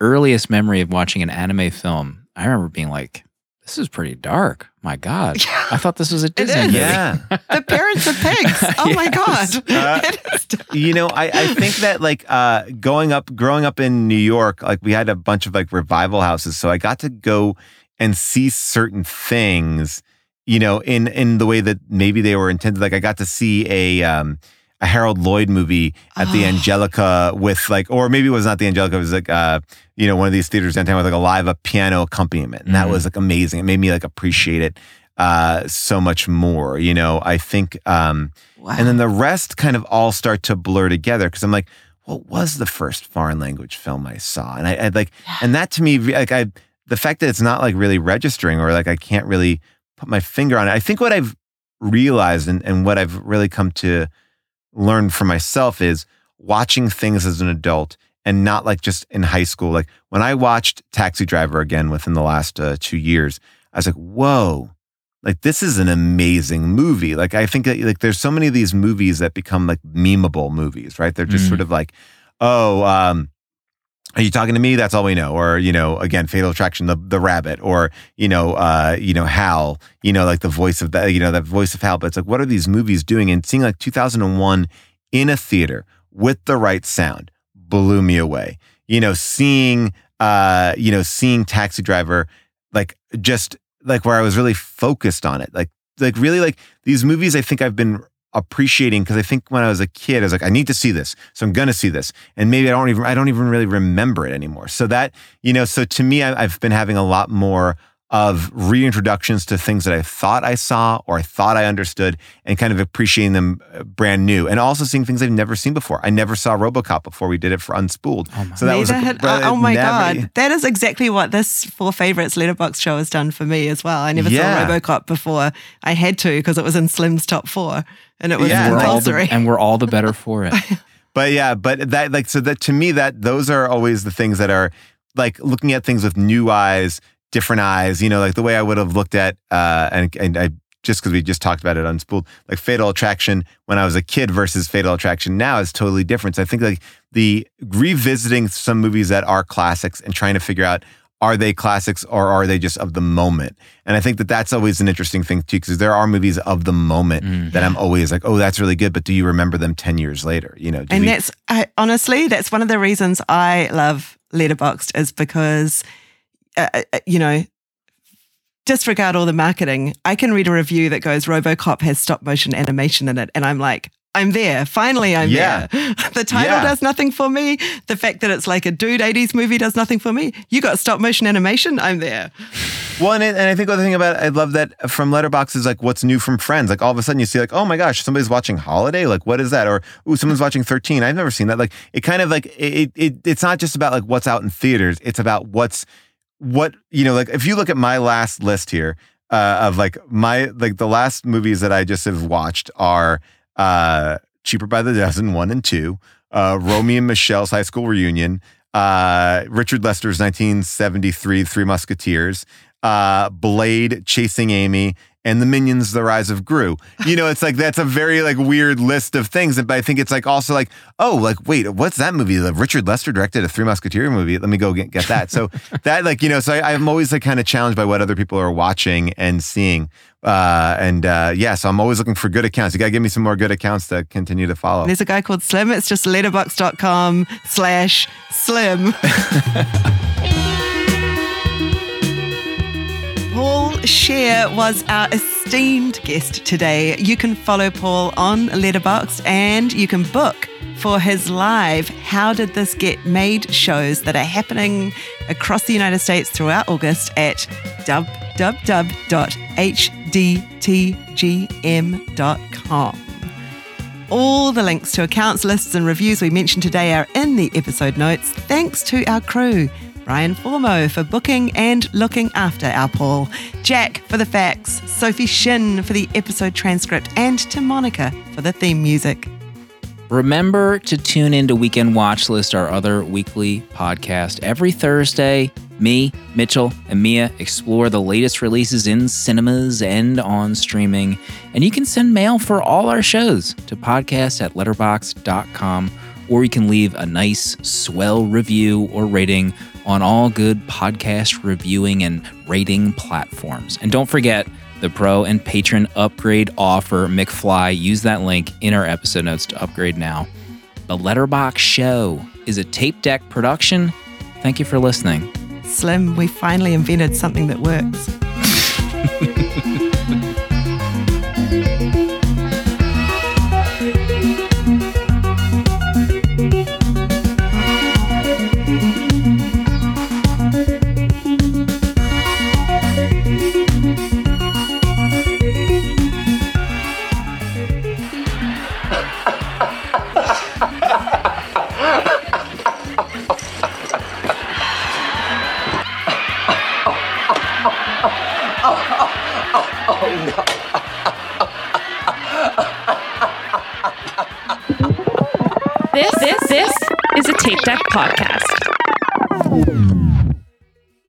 earliest memory of watching an anime film. I remember being like, "This is pretty dark." My God, I thought this was a Disney is. movie. Yeah. the parents of pigs. Oh my God. Uh, you know, I, I think that like uh going up growing up in New York, like we had a bunch of like revival houses. So I got to go and see certain things, you know, in in the way that maybe they were intended. Like I got to see a um a Harold Lloyd movie at the Oh. Angelika with like, or maybe it was not the Angelika, it was like uh, you know, one of these theaters downtown with like a live a piano accompaniment. And that Mhm. was like amazing. It made me like appreciate it uh so much more. You know, I think um wow. and then the rest kind of all start to blur together because I'm like, what was the first foreign language film I saw? And I, I like, and that to me, like, I, the fact that it's not like really registering or like I can't really put my finger on it. I think what I've realized and, and what I've really come to learn for myself is watching things as an adult and not like just in high school. Like when I watched Taxi Driver again within the last uh, two years, I was like, whoa, like this is an amazing movie. Like I think that like there's so many of these movies that become like memeable movies, right? They're just Mm. sort of like, oh, um, are you talking to me? That's all we know. Or, you know, again, Fatal Attraction, the the rabbit, or, you know, uh, you know, Hal, you know, like the voice of that, you know, that voice of Hal. But it's like, what are these movies doing? And seeing like 2001 in a theater with the right sound blew me away. You know, seeing uh, you know, seeing Taxi Driver, like just like where I was really focused on it. Like like really like these movies I think I've been appreciating because I think when I was a kid, I was like, I need to see this. So I'm gonna see this. And maybe I don't even I don't even really remember it anymore. So that, you know, so to me, I, I've been having a lot more of reintroductions to things that I thought I saw or I thought I understood and kind of appreciating them uh, brand new and also seeing things I've never seen before. I never saw Robocop before we did it for Unspooled. Oh my so that was Neither like, had- oh, oh my never- god, that is exactly what this four favorites letterboxd show has done for me as well. I never Yeah. saw RoboCop before. I had to because it was in Slim's top four, and it was Yeah, And we're, all the, compulsory. and we're all the better for it. But yeah, but that like so that to me that those are always the things that are like looking at things with new eyes, different eyes. You know, like the way I would have looked at uh and and I just because we just talked about it unspooled, like Fatal Attraction when I was a kid versus Fatal Attraction now is totally different. So I think like the revisiting some movies that are classics and trying to figure out are they classics or are they just of the moment? And I think that that's always an interesting thing too, because there are movies of the moment Mm. that I'm always like, oh, that's really good, but do you remember them ten years later? You know, do and we- that's I, honestly that's one of the reasons I love Letterboxd is because uh, uh, you know disregard all the marketing. I can read a review that goes RoboCop has stop motion animation in it, and I'm like. I'm there. Finally, I'm Yeah. there. The title Yeah. does nothing for me. The fact that it's like a dude 80s movie does nothing for me. You got stop motion animation. I'm there. Well, and, it- and I think the other thing about it, I love that from Letterboxd is like what's new from Friends. Like all of a sudden you see like, oh my gosh, somebody's watching Holiday. Like what is that? Or ooh, someone's watching Thirteen. I've never seen that. Like it kind of like it, it. It's not just about like what's out in theaters. It's about what's what you know. Like if you look at my last list here uh, of like my like the last movies that I just have watched are uh, Cheaper by the Dozen one and two, uh, Romy and Michele's high school reunion, uh, Richard Lester's 1973 Three Musketeers uh, Blade, Chasing Amy, and the Minions: The Rise of Gru. You know, it's like that's a very like weird list of things, but I think it's like also like oh, like wait, what's that movie? The Richard Lester directed a Three Musketeer movie. Let me go get, get that. So that like you know, so I, I'm always like kind of challenged by what other people are watching and seeing. Uh, and uh, yeah, so I'm always looking for good accounts. You gotta give me some more good accounts to continue to follow. There's a guy called Slim. It's just letterboxd.com slash slim. Paul Scheer was our esteemed guest today. You can follow Paul on Letterboxd and you can book for his live How Did This Get Made shows that are happening across the United States throughout August at www.hdtgm.com. All the links to accounts, lists, and reviews we mentioned today are in the episode notes. Thanks to our crew. Brian Formo for booking and looking after our Paul, Jack for the facts, Sophie Shin for the episode transcript, and to Monica for the theme music. Remember to tune into Weekend Watch List, our other weekly podcast. Every Thursday, me, Mitchell, and Mia explore the latest releases in cinemas and on streaming. And you can send mail for all our shows to podcast at letterboxd.com, or you can leave a nice, swell review or rating on all good podcast reviewing and rating platforms. And don't forget, the pro and patron upgrade offer McFly. Use that link in our episode notes to upgrade now. The Letterboxd Show is a tape deck production. Thank you for listening. Slim, we finally invented something that works. podcast.